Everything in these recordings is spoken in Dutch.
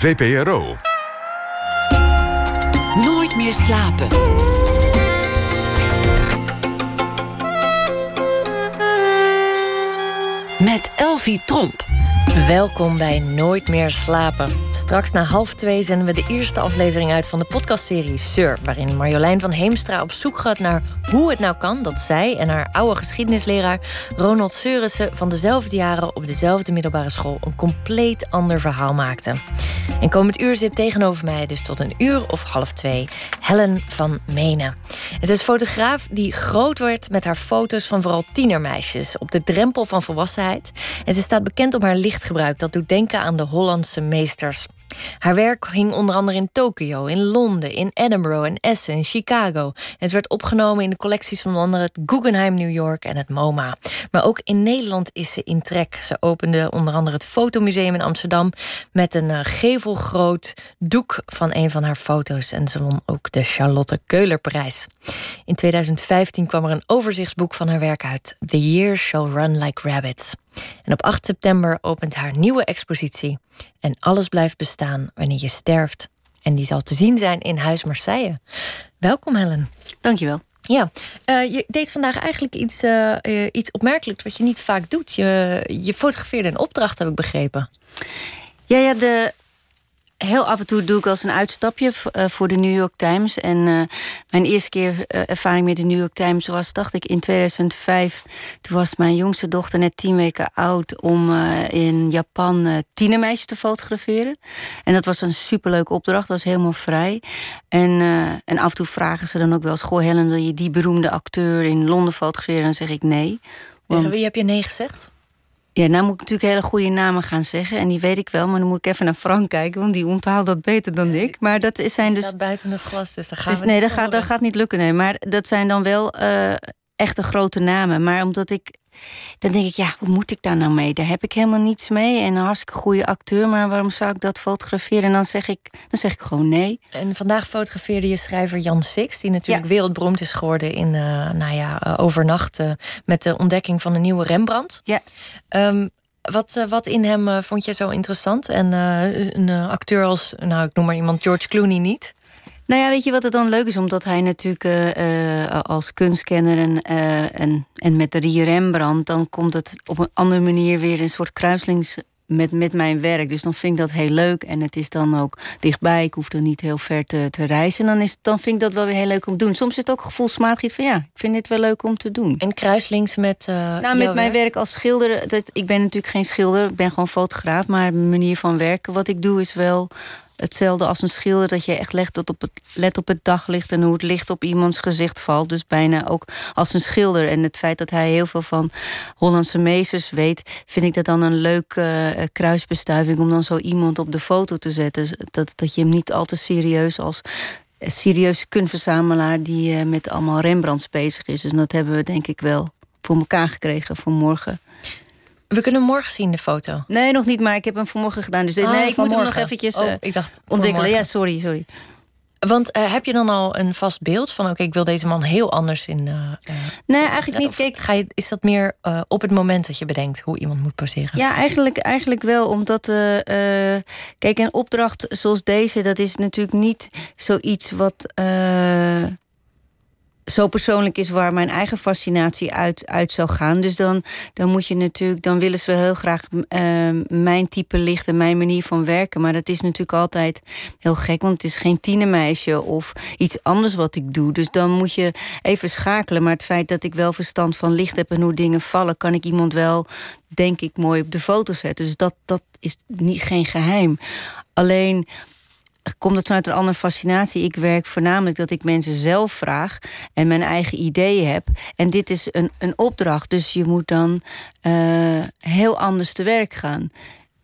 VPRO. Nooit meer slapen. Met Elvie Tromp. Welkom bij Nooit meer slapen. Straks na half twee zenden we de eerste aflevering uit van de podcastserie Sir, waarin Marjolein van Heemstra op zoek gaat naar hoe het nou kan dat zij en haar oude geschiedenisleraar Ronald Seurissen van dezelfde jaren op dezelfde middelbare school een compleet ander verhaal maakten. En komend uur zit tegenover mij, dus tot een uur of half twee, Helen van Menen. Het is fotograaf die groot werd met haar foto's van vooral tienermeisjes op de drempel van volwassenheid. En ze staat bekend om haar lichtgebruik dat doet denken aan de Hollandse meesters. Haar werk hing onder andere in Tokio, in Londen, in Edinburgh, in Essen, in Chicago. En het werd opgenomen in de collecties van onder andere het Guggenheim New York en het MoMA. Maar ook in Nederland is ze in trek. Ze opende onder andere het Fotomuseum in Amsterdam met een uh, gevelgroot doek van een van haar foto's. En ze won ook de Charlotte Keulerprijs. In 2015 kwam er een overzichtsboek van haar werk uit. The Year Shall Run Like Rabbits. En op 8 september opent haar nieuwe expositie. En alles blijft bestaan wanneer je sterft. En die zal te zien zijn in Huis Marseille. Welkom, Helen. Dankjewel. Ja, uh, je deed vandaag eigenlijk iets, uh, uh, iets opmerkelijks wat je niet vaak doet. Je, je fotografeerde een opdracht, heb ik begrepen. Ja, ja de, heel af en toe doe ik als een uitstapje uh, voor de New York Times. En uh, mijn eerste keer uh, ervaring met de New York Times was, dacht ik, in 2005. Toen was mijn jongste dochter net tien weken oud om in Japan tienermeisjes te fotograferen. En dat was een superleuke opdracht, was helemaal vrij. En, en af en toe vragen ze dan ook wel eens: Goh, Helen, wil je die beroemde acteur in Londen fotograferen? En dan zeg ik nee. Want... Tegen wie heb je nee gezegd? Ja, nou moet ik natuurlijk hele goede namen gaan zeggen. En die weet ik wel, maar dan moet ik even naar Frank kijken, want die onthaalt dat beter dan ik. Maar dat zijn dus. staat buiten het glas, dus daar gaan dus, we Nee, dat gaat, dat gaat niet lukken. Nee. Maar dat zijn dan wel uh, echte grote namen. Maar omdat ik dan denk ik, ja, wat moet ik daar nou mee? Daar heb ik helemaal niets mee. En een hartstikke goede acteur, maar waarom zou ik dat fotograferen? En dan zeg ik, dan zeg ik gewoon nee. En vandaag fotografeerde je schrijver Jan Six, die natuurlijk ja. wereldberoemd is geworden in, uh, nou ja, uh, overnacht uh, met de ontdekking van een nieuwe Rembrandt. Ja. Um, wat, wat in hem vond je zo interessant? En een acteur als, nou, ik noem maar iemand George Clooney niet? Nou ja, weet je wat het dan leuk is? Omdat hij natuurlijk uh, uh, als kunstkenner en, uh, en, en met de Rembrandt... dan komt het op een andere manier weer een soort kruislings met, met mijn werk. Dus dan vind ik dat heel leuk. En het is dan ook dichtbij. Ik hoef er niet heel ver te, te reizen. En dan, is, dan vind ik dat wel weer heel leuk om te doen. Soms is het ook gevoelsmatig iets van ja, ik vind dit wel leuk om te doen. En kruislinks met uh, Nou, met mijn werk als schilder. Dat, ik ben natuurlijk geen schilder. Ik ben gewoon fotograaf. Maar mijn manier van werken, wat ik doe, is wel hetzelfde als een schilder. Dat je echt let op, het, let op het daglicht en hoe het licht op iemands gezicht valt. Dus bijna ook als een schilder. En het feit dat hij heel veel van Hollandse meesters weet, vind ik dat dan een leuke uh, kruisbestuiving om dan zo iemand op de foto te zetten. Dat, dat je hem niet al te serieus als serieuze kunstverzamelaar die uh, met allemaal Rembrandts bezig is. Dus dat hebben we denk ik wel voor elkaar gekregen vanmorgen. We kunnen morgen zien de foto. Nee, nog niet, maar ik heb hem vanmorgen gedaan. Dus oh, nee, ik moet hem nog eventjes oh, ik dacht ontwikkelen. Ja, sorry, sorry. Want uh, heb je dan al een vast beeld van... oké, ik wil deze man heel anders in... Uh, nee, eigenlijk niet. Kijk, ga je, is dat meer uh, op het moment dat je bedenkt... hoe iemand moet poseren? Ja, eigenlijk, eigenlijk wel. Omdat, kijk, een opdracht zoals deze... dat is natuurlijk niet zoiets wat zo persoonlijk is waar mijn eigen fascinatie uit, uit zou gaan. Dus dan, dan moet je natuurlijk, dan willen ze heel graag uh, mijn type licht en mijn manier van werken. Maar dat is natuurlijk altijd heel gek, want het is geen tienermeisje of iets anders wat ik doe. Dus dan moet je even schakelen. Maar het feit dat ik wel verstand van licht heb en hoe dingen vallen, kan ik iemand wel, denk ik, mooi op de foto zetten. Dus dat, dat is niet, geen geheim. Alleen komt het vanuit een andere fascinatie. Ik werk voornamelijk dat ik mensen zelf vraag en mijn eigen ideeën heb. En dit is een, een opdracht, dus je moet dan uh, heel anders te werk gaan.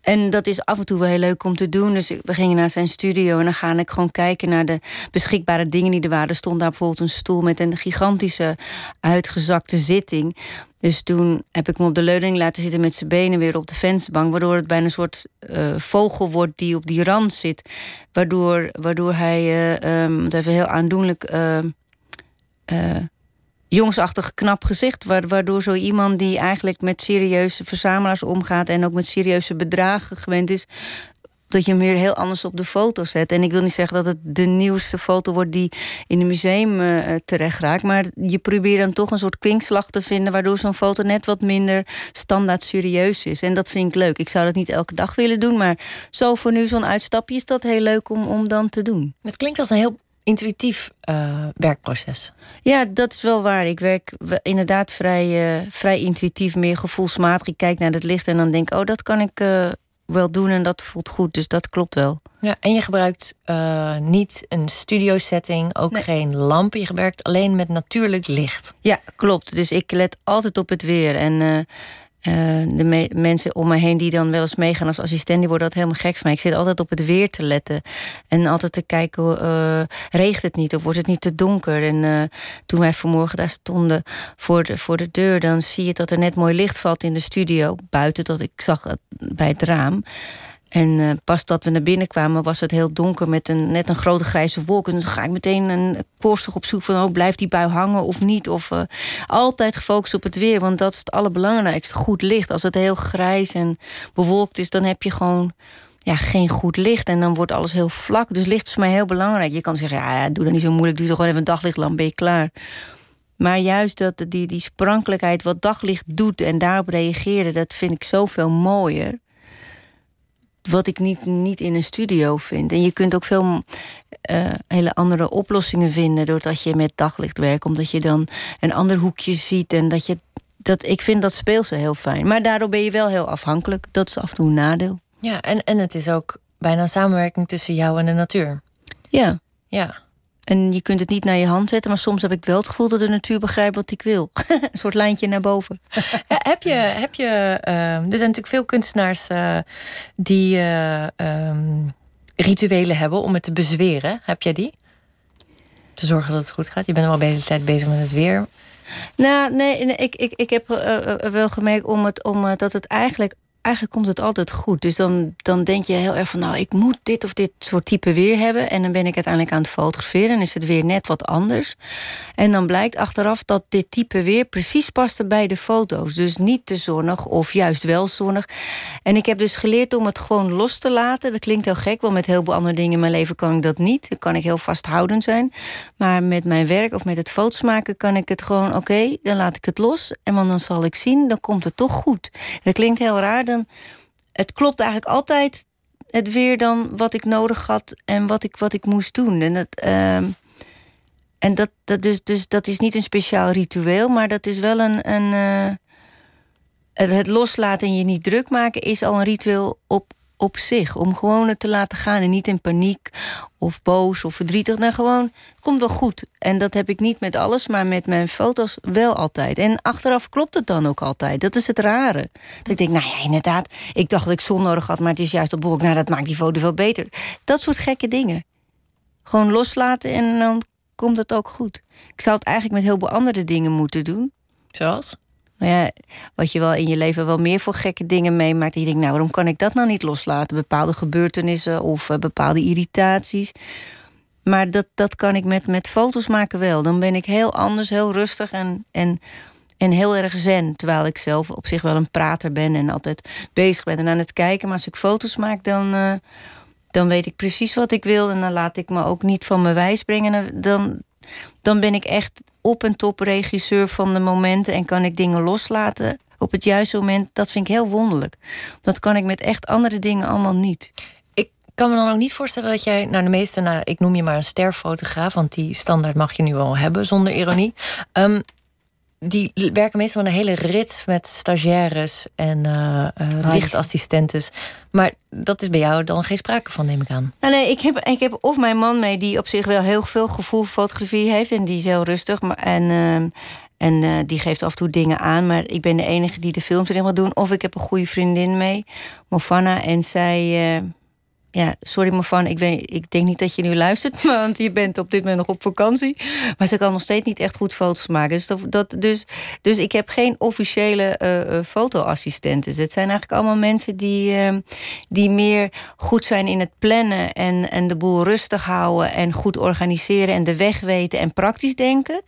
En dat is af en toe wel heel leuk om te doen. Dus we gingen naar zijn studio en dan ga ik gewoon kijken naar de beschikbare dingen die er waren. Er stond daar bijvoorbeeld een stoel met een gigantische uitgezakte zitting. Dus toen heb ik hem op de leuning laten zitten met zijn benen weer op de vensterbank. Waardoor het bijna een soort uh, vogel wordt die op die rand zit. Waardoor, waardoor hij, uh, het even heel aandoenlijk, uh, jongensachtig knap gezicht. Waardoor zo iemand die eigenlijk met serieuze verzamelaars omgaat. en ook met serieuze bedragen gewend is dat je hem weer heel anders op de foto zet. En ik wil niet zeggen dat het de nieuwste foto wordt die in een museum uh, terecht raakt. Maar je probeert dan toch een soort kwinkslag te vinden. waardoor zo'n foto net wat minder standaard serieus is. En dat vind ik leuk. Ik zou dat niet elke dag willen doen. Maar zo voor nu zo'n uitstapje is dat heel leuk om, om dan te doen. Het klinkt als een heel intuïtief uh, werkproces. Ja, dat is wel waar. Ik werk inderdaad vrij, uh, vrij intuïtief, meer gevoelsmatig. Ik kijk naar het licht en dan denk oh, dat kan ik uh, wel doen en dat voelt goed. Dus dat klopt wel. Ja, en je gebruikt niet een studio setting, ook geen lampen. Je gebruikt alleen met natuurlijk licht. Ja, klopt. Dus ik let altijd op het weer. En uh, de mensen om me heen die dan wel eens meegaan als assistent, die worden dat helemaal gek van mij. Ik zit altijd op het weer te letten. En altijd te kijken, uh, regent het niet of wordt het niet te donker? En uh, toen wij vanmorgen daar stonden voor de, voor de deur, dan zie je dat er net mooi licht valt in de studio. Buiten dat ik zag bij het raam. En uh, pas dat we naar binnen kwamen, was het heel donker met een, net een grote grijze wolk. En dan ga ik meteen een korstig op zoek van: oh, blijft die bui hangen of niet? Of uh, altijd gefocust op het weer, want dat is het allerbelangrijkste. Goed licht. Als het heel grijs en bewolkt is, dan heb je gewoon ja, geen goed licht. En dan wordt alles heel vlak. Dus licht is voor mij heel belangrijk. Je kan zeggen: ja, doe dat niet zo moeilijk. Doe toch gewoon even een daglichtlamp, ben je klaar. Maar juist dat, die, die sprankelijkheid, wat daglicht doet en daarop reageren, dat vind ik zoveel mooier wat ik niet, niet in een studio vind. En je kunt ook veel uh, hele andere oplossingen vinden doordat je met daglicht werkt, omdat je dan een ander hoekje ziet en dat je dat ik vind dat speelse heel fijn. Maar daardoor ben je wel heel afhankelijk. Dat is af en toe een nadeel. Ja, en, en het is ook bijna een samenwerking tussen jou en de natuur. Ja. Ja. En je kunt het niet naar je hand zetten, maar soms heb ik wel het gevoel dat de natuur begrijpt wat ik wil. een soort lijntje naar boven. heb je, heb je uh, er zijn natuurlijk veel kunstenaars uh, die uh, um, rituelen hebben om het te bezweren. Heb jij die? Te zorgen dat het goed gaat. Je bent al de hele tijd bezig met het weer. Nou, nee, nee ik, ik, ik heb wel gemerkt om het, om, dat het eigenlijk eigenlijk komt het altijd goed. Dus dan, dan denk je heel erg van, nou, ik moet dit of dit soort type weer hebben. En dan ben ik uiteindelijk aan het fotograferen en is het weer net wat anders. En dan blijkt achteraf dat dit type weer precies paste bij de foto's. Dus niet te zonnig of juist wel zonnig. En ik heb dus geleerd om het gewoon los te laten. Dat klinkt heel gek, want met heel veel andere dingen in mijn leven kan ik dat niet. Dan kan ik heel vasthoudend zijn. Maar met mijn werk of met het foto's maken kan ik het gewoon, oké, dan laat ik het los. En dan zal ik zien, dan komt het toch goed. Dat klinkt heel raar, het klopt eigenlijk altijd het weer dan wat ik nodig had en wat ik, wat ik moest doen. En dat, uh, en dat, dat, dus, dus dat is niet een speciaal ritueel, maar dat is wel een. een uh, het loslaten en je niet druk maken is al een ritueel op, op zich. Om gewoon het te laten gaan en niet in paniek of boos of verdrietig. Nou, gewoon, komt wel goed. En dat heb ik niet met alles, maar met mijn foto's wel altijd. En achteraf klopt het dan ook altijd. Dat is het rare. Dat ik denk, nou ja, inderdaad, ik dacht dat ik zon nodig had, maar het is juist op wolk. Nou, dat maakt die foto veel beter. Dat soort gekke dingen. Gewoon loslaten en dan komt het ook goed. Ik zou het eigenlijk met heel veel andere dingen moeten doen. Zoals? Nou ja, wat je wel in je leven wel meer voor gekke dingen meemaakt. En je denkt, nou, waarom kan ik dat nou niet loslaten? Bepaalde gebeurtenissen of uh, bepaalde irritaties. Maar dat, dat kan ik met, met foto's maken wel. Dan ben ik heel anders, heel rustig en, en, en heel erg zen. Terwijl ik zelf op zich wel een prater ben en altijd bezig ben en aan het kijken. Maar als ik foto's maak, dan, uh, dan weet ik precies wat ik wil. En dan laat ik me ook niet van mijn wijs brengen. Dan, dan ben ik echt op en top regisseur van de momenten en kan ik dingen loslaten op het juiste moment. Dat vind ik heel wonderlijk. Dat kan ik met echt andere dingen allemaal niet. Ik kan me dan ook niet voorstellen dat jij, nou de meeste, nou, ik noem je maar een sterfotograaf, want die standaard mag je nu wel hebben zonder ironie. Um, die werken meestal een hele rits met stagiaires en uh, uh, lichtassistentes. Maar dat is bij jou dan geen sprake van, neem ik aan. Nou, nee, ik heb, ik heb of mijn man mee, die op zich wel heel veel gevoel voor fotografie heeft. En die is heel rustig. Maar, en uh, en uh, die geeft af en toe dingen aan. Maar ik ben de enige die de films erin wil doen. Of ik heb een goede vriendin mee, Mofana. En zij ja, sorry Mofan, ik, ik denk niet dat je nu luistert, want je bent op dit moment nog op vakantie. Maar ze kan nog steeds niet echt goed foto's maken. Dus, dat, dus, dus ik heb geen officiële uh, fotoassistenten. Het zijn eigenlijk allemaal mensen die, uh, die meer goed zijn in het plannen en, en de boel rustig houden en goed organiseren en de weg weten en praktisch denken.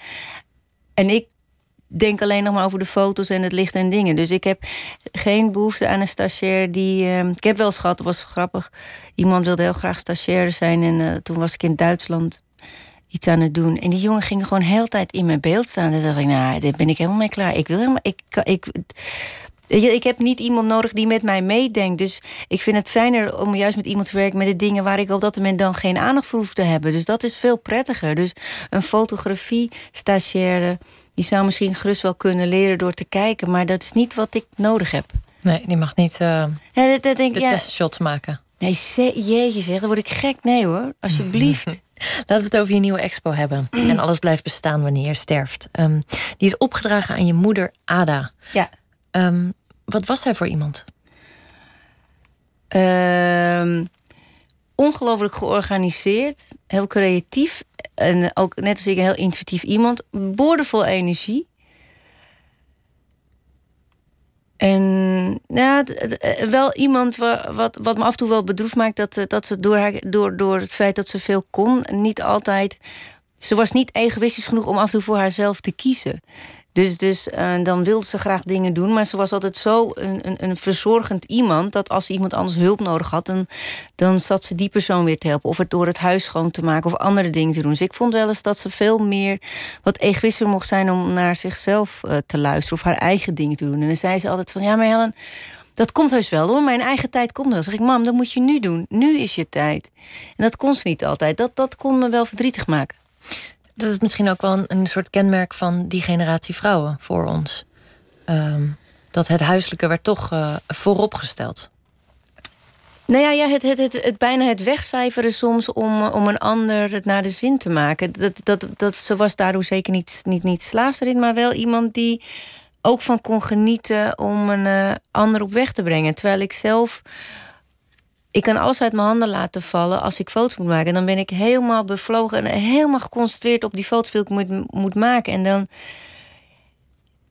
En ik denk alleen nog maar over de foto's en het licht en dingen. Dus ik heb geen behoefte aan een stagiair die. Uh, ik heb wel eens gehad, was grappig. Iemand wilde heel graag stagiair zijn. En uh, toen was ik in Duitsland iets aan het doen. En die jongen ging gewoon heel tijd in mijn beeld staan. En dacht ik, nou, daar ben ik helemaal mee klaar. Ik wil helemaal. Ik, ik, ik heb niet iemand nodig die met mij meedenkt. Dus ik vind het fijner om juist met iemand te werken met de dingen waar ik op dat moment dan geen aandacht voor hoef te hebben. Dus dat is veel prettiger. Dus een fotografie stagiaire, die zou misschien gerust wel kunnen leren door te kijken, maar dat is niet wat ik nodig heb. Nee, die mag niet uh, ja, dat, dat denk, de ja, testshots maken. Nee, jeetje zeg, dan word ik gek. Nee hoor, alsjeblieft. Laten we het over je nieuwe expo hebben. En alles blijft bestaan wanneer je sterft. Um, die is opgedragen aan je moeder Ada. Ja. Um, wat was zij voor iemand? Uh, ongelooflijk georganiseerd, heel creatief. En ook net als ik een heel intuïtief iemand. Boordevol energie. En ja, wel iemand wat, wat, me af en toe wel bedroefd maakt... dat, dat ze door, haar, door, door het feit dat ze veel kon... niet altijd... Ze was niet egoïstisch genoeg om af en toe voor haarzelf te kiezen. Dus, dus uh, dan wilde ze graag dingen doen. Maar ze was altijd zo een, een, een, verzorgend iemand... dat als iemand anders hulp nodig had... Dan, dan zat ze die persoon weer te helpen. Of het door het huis schoon te maken of andere dingen te doen. Dus ik vond wel eens dat ze veel meer wat egoïstischer mocht zijn... om naar zichzelf uh, te luisteren of haar eigen dingen te doen. En dan zei ze altijd van... ja, maar Helen, dat komt heus wel hoor. Mijn eigen tijd komt wel. Zeg ik, mam, dat moet je nu doen. Nu is je tijd. En dat kon ze niet altijd. Dat, dat kon me wel verdrietig maken dat is misschien ook wel een, soort kenmerk van die generatie vrouwen voor ons. Ehm, dat het huiselijke werd toch uh, vooropgesteld. Nou ja, het, het, het, bijna het wegcijferen soms om, om een ander het naar de zin te maken. Dat, dat, dat, ze was daardoor zeker niet, niet, niet slaafs erin, maar wel iemand die ook van kon genieten om een uh, ander op weg te brengen. Terwijl ik zelf ik kan alles uit mijn handen laten vallen als ik foto's moet maken. En dan ben ik helemaal bevlogen en helemaal geconcentreerd op die foto's die ik moet, moet maken. En dan,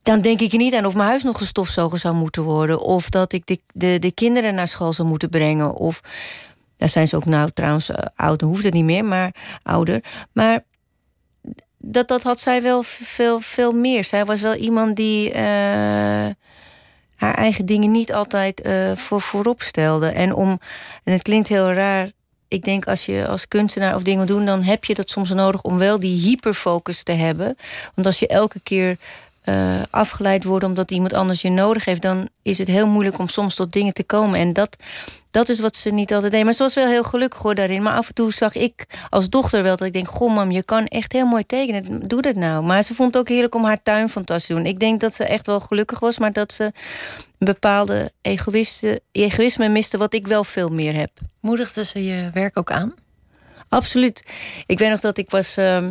dan denk ik niet aan of mijn huis nog gestofzogen zou moeten worden. Of dat ik de, de, de kinderen naar school zou moeten brengen. Of daar zijn ze ook nou trouwens uh, oud, dan hoeft het niet meer, maar ouder. Maar dat, dat had zij wel veel, veel meer. Zij was wel iemand die. Uh, haar eigen dingen niet altijd uh, voor, voorop stelde. En, om, en het klinkt heel raar. Ik denk als je als kunstenaar of dingen doet, dan heb je dat soms nodig om wel die hyperfocus te hebben. Want als je elke keer uh, afgeleid wordt omdat iemand anders je nodig heeft, dan is het heel moeilijk om soms tot dingen te komen. En dat, dat is wat ze niet altijd deed. Maar ze was wel heel gelukkig hoor daarin. Maar af en toe zag ik als dochter wel dat ik denk: Goh, mam, je kan echt heel mooi tekenen. Doe dat nou. Maar ze vond het ook heerlijk om haar tuin fantastisch te doen. Ik denk dat ze echt wel gelukkig was, maar dat ze een bepaalde egoïsme miste, wat ik wel veel meer heb. Moedigde ze je werk ook aan? Absoluut. Ik weet nog dat ik was. Uh,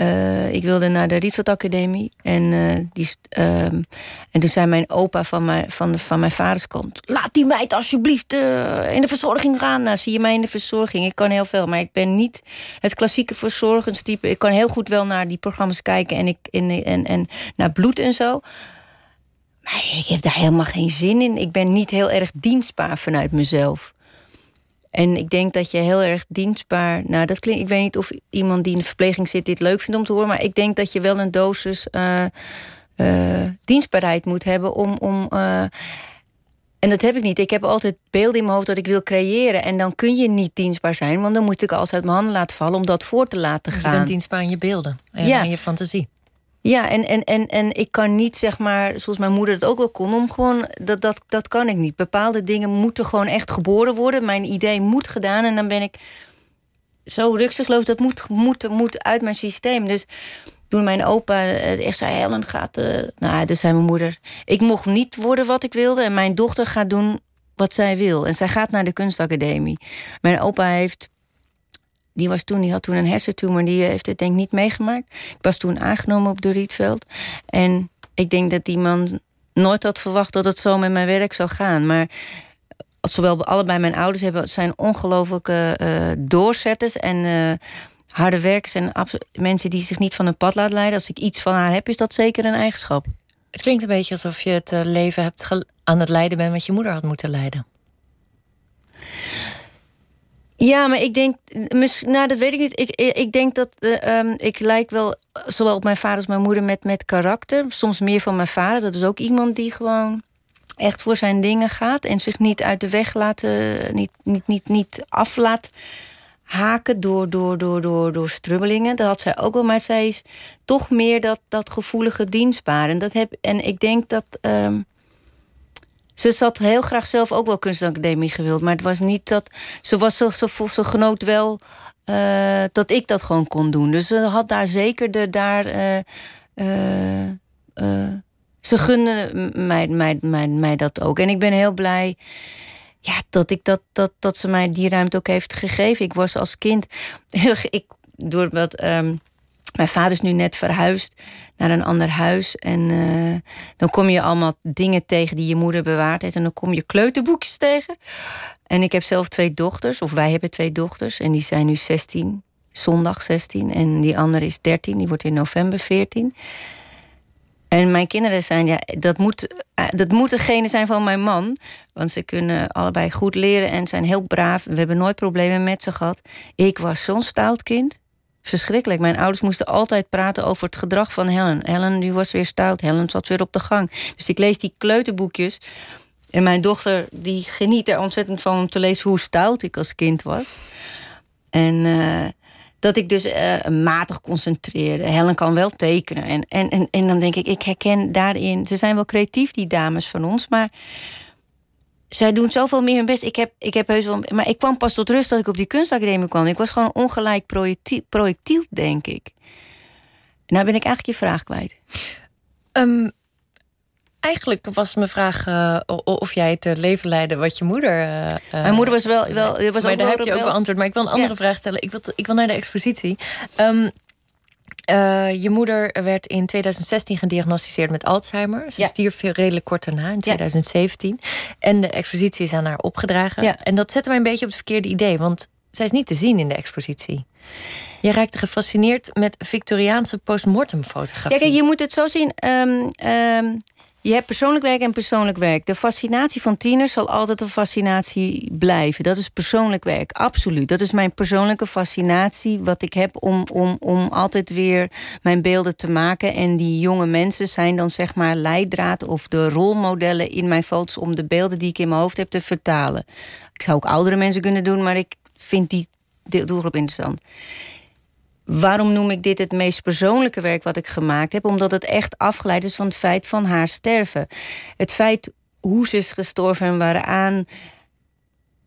uh, ik wilde naar de Rietveld Academie. En, uh, die, uh, en toen zei mijn opa van mijn, van, van mijn vaders kant... laat die meid alsjeblieft uh, in de verzorging gaan. Nou, zie je mij in de verzorging. Ik kan heel veel, maar ik ben niet het klassieke verzorgenstype. Ik kan heel goed wel naar die programma's kijken... en, ik, en, en, en naar bloed en zo. Maar ik heb daar helemaal geen zin in. Ik ben niet heel erg dienstbaar vanuit mezelf. En ik denk dat je heel erg dienstbaar. Nou, dat klinkt. Ik weet niet of iemand die in de verpleging zit dit leuk vindt om te horen. Maar ik denk dat je wel een dosis uh, uh, dienstbaarheid moet hebben om. om uh, en dat heb ik niet. Ik heb altijd beelden in mijn hoofd dat ik wil creëren. En dan kun je niet dienstbaar zijn, want dan moet ik alles uit mijn handen laten vallen om dat voor te laten gaan. Je bent dienstbaar in je beelden en ja. in je fantasie. Ja, en, en, en, en ik kan niet, zeg maar, zoals mijn moeder het ook wel kon, om gewoon, dat, dat, dat kan ik niet. Bepaalde dingen moeten gewoon echt geboren worden. Mijn idee moet gedaan en dan ben ik zo rukzichtloos. Dat moet, moet, moet uit mijn systeem. Dus toen mijn opa eh, echt zei, Helen gaat, uh, nou, dat zei mijn moeder. Ik mocht niet worden wat ik wilde en mijn dochter gaat doen wat zij wil. En zij gaat naar de kunstacademie. Mijn opa heeft die, was toen, die had toen een hersentumor, die heeft het denk ik niet meegemaakt. Ik was toen aangenomen op de Rietveld. En ik denk dat die man nooit had verwacht dat het zo met mijn werk zou gaan. Maar zowel allebei mijn ouders hebben, zijn ongelooflijke uh, doorzetters en uh, harde werkers en mensen die zich niet van hun pad laten leiden. Als ik iets van haar heb, is dat zeker een eigenschap. Het klinkt een beetje alsof je het eh, leven hebt aan het leiden bent wat je moeder had moeten leiden. Ja, maar ik denk, nou dat weet ik niet. Ik, ik denk dat uh, ik lijk wel zowel op mijn vader als mijn moeder met, met karakter. Soms meer van mijn vader. Dat is ook iemand die gewoon echt voor zijn dingen gaat en zich niet uit de weg laat, niet, niet, niet, niet af laat haken door, door, door, door, door strubbelingen. Dat had zij ook wel, maar zij is toch meer dat, dat gevoelige dienstbaar. En, dat heb, en ik denk dat. Um, ze zat heel graag zelf ook wel kunstacademie gewild. Maar het was niet dat. Ze, was, ze, ze, ze genoot wel uh, dat ik dat gewoon kon doen. Dus ze had daar zeker de, daar. Uh, uh, ze gunde mij, mij, mij, mij dat ook. En ik ben heel blij ja, dat, ik dat, dat, dat ze mij die ruimte ook heeft gegeven. Ik was als kind, ik, doordat um, mijn vader is nu net verhuisd naar een ander huis. En uh, dan kom je allemaal dingen tegen die je moeder bewaard heeft. En dan kom je kleuterboekjes tegen. En ik heb zelf twee dochters, of wij hebben twee dochters. En die zijn nu 16, zondag 16. En die andere is 13, die wordt in november 14. En mijn kinderen zijn, ja, dat moet, eh, dat moet degene zijn van mijn man. Want ze kunnen allebei goed leren en zijn heel braaf. We hebben nooit problemen met ze gehad. Ik was zo'n stout kind. Verschrikkelijk. Mijn ouders moesten altijd praten over het gedrag van Helen. Helen nu was weer stout. Helen zat weer op de gang. Dus ik lees die kleuterboekjes. En mijn dochter die geniet er ontzettend van om te lezen hoe stout ik als kind was. En uh, dat ik dus uh, matig concentreerde. Helen kan wel tekenen. En, en, en, en dan denk ik, ik herken daarin... Ze zijn wel creatief, die dames van ons, maar... Zij doen zoveel meer hun best. Ik heb, ik heb heus wel, maar ik kwam pas tot rust dat ik op die kunstacademie kwam. Ik was gewoon ongelijk projectiel, projectiel denk ik. Nou ben ik eigenlijk je vraag kwijt. Um, Eigenlijk was mijn vraag uh, of jij het leven leidde wat je moeder. Uh, Mijn moeder was wel. wel was maar daar heb je ook beantwoord. Maar ik wil een andere vraag stellen. Ik wil, ik wil naar de expositie. Um, uh, je moeder werd in 2016 gediagnosticeerd met Alzheimer. Ze ja. stierf veel redelijk kort daarna, in 2017. Ja. En de expositie is aan haar opgedragen. Ja. En dat zette mij een beetje op het verkeerde idee. Want zij is niet te zien in de expositie. Je raakte gefascineerd met Victoriaanse postmortem fotografie. Ja, kijk, je moet het zo zien. Um, um, je hebt persoonlijk werk en persoonlijk werk. De fascinatie van tieners zal altijd een fascinatie blijven. Dat is persoonlijk werk, absoluut. Dat is mijn persoonlijke fascinatie, wat ik heb om, om, om altijd weer mijn beelden te maken. En die jonge mensen zijn dan zeg maar leidraad of de rolmodellen in mijn foto's om de beelden die ik in mijn hoofd heb te vertalen. Ik zou ook oudere mensen kunnen doen, maar ik vind die doelgroep interessant. Waarom noem ik dit het meest persoonlijke werk wat ik gemaakt heb? Omdat het echt afgeleid is van het feit van haar sterven. Het feit hoe ze is gestorven en waaraan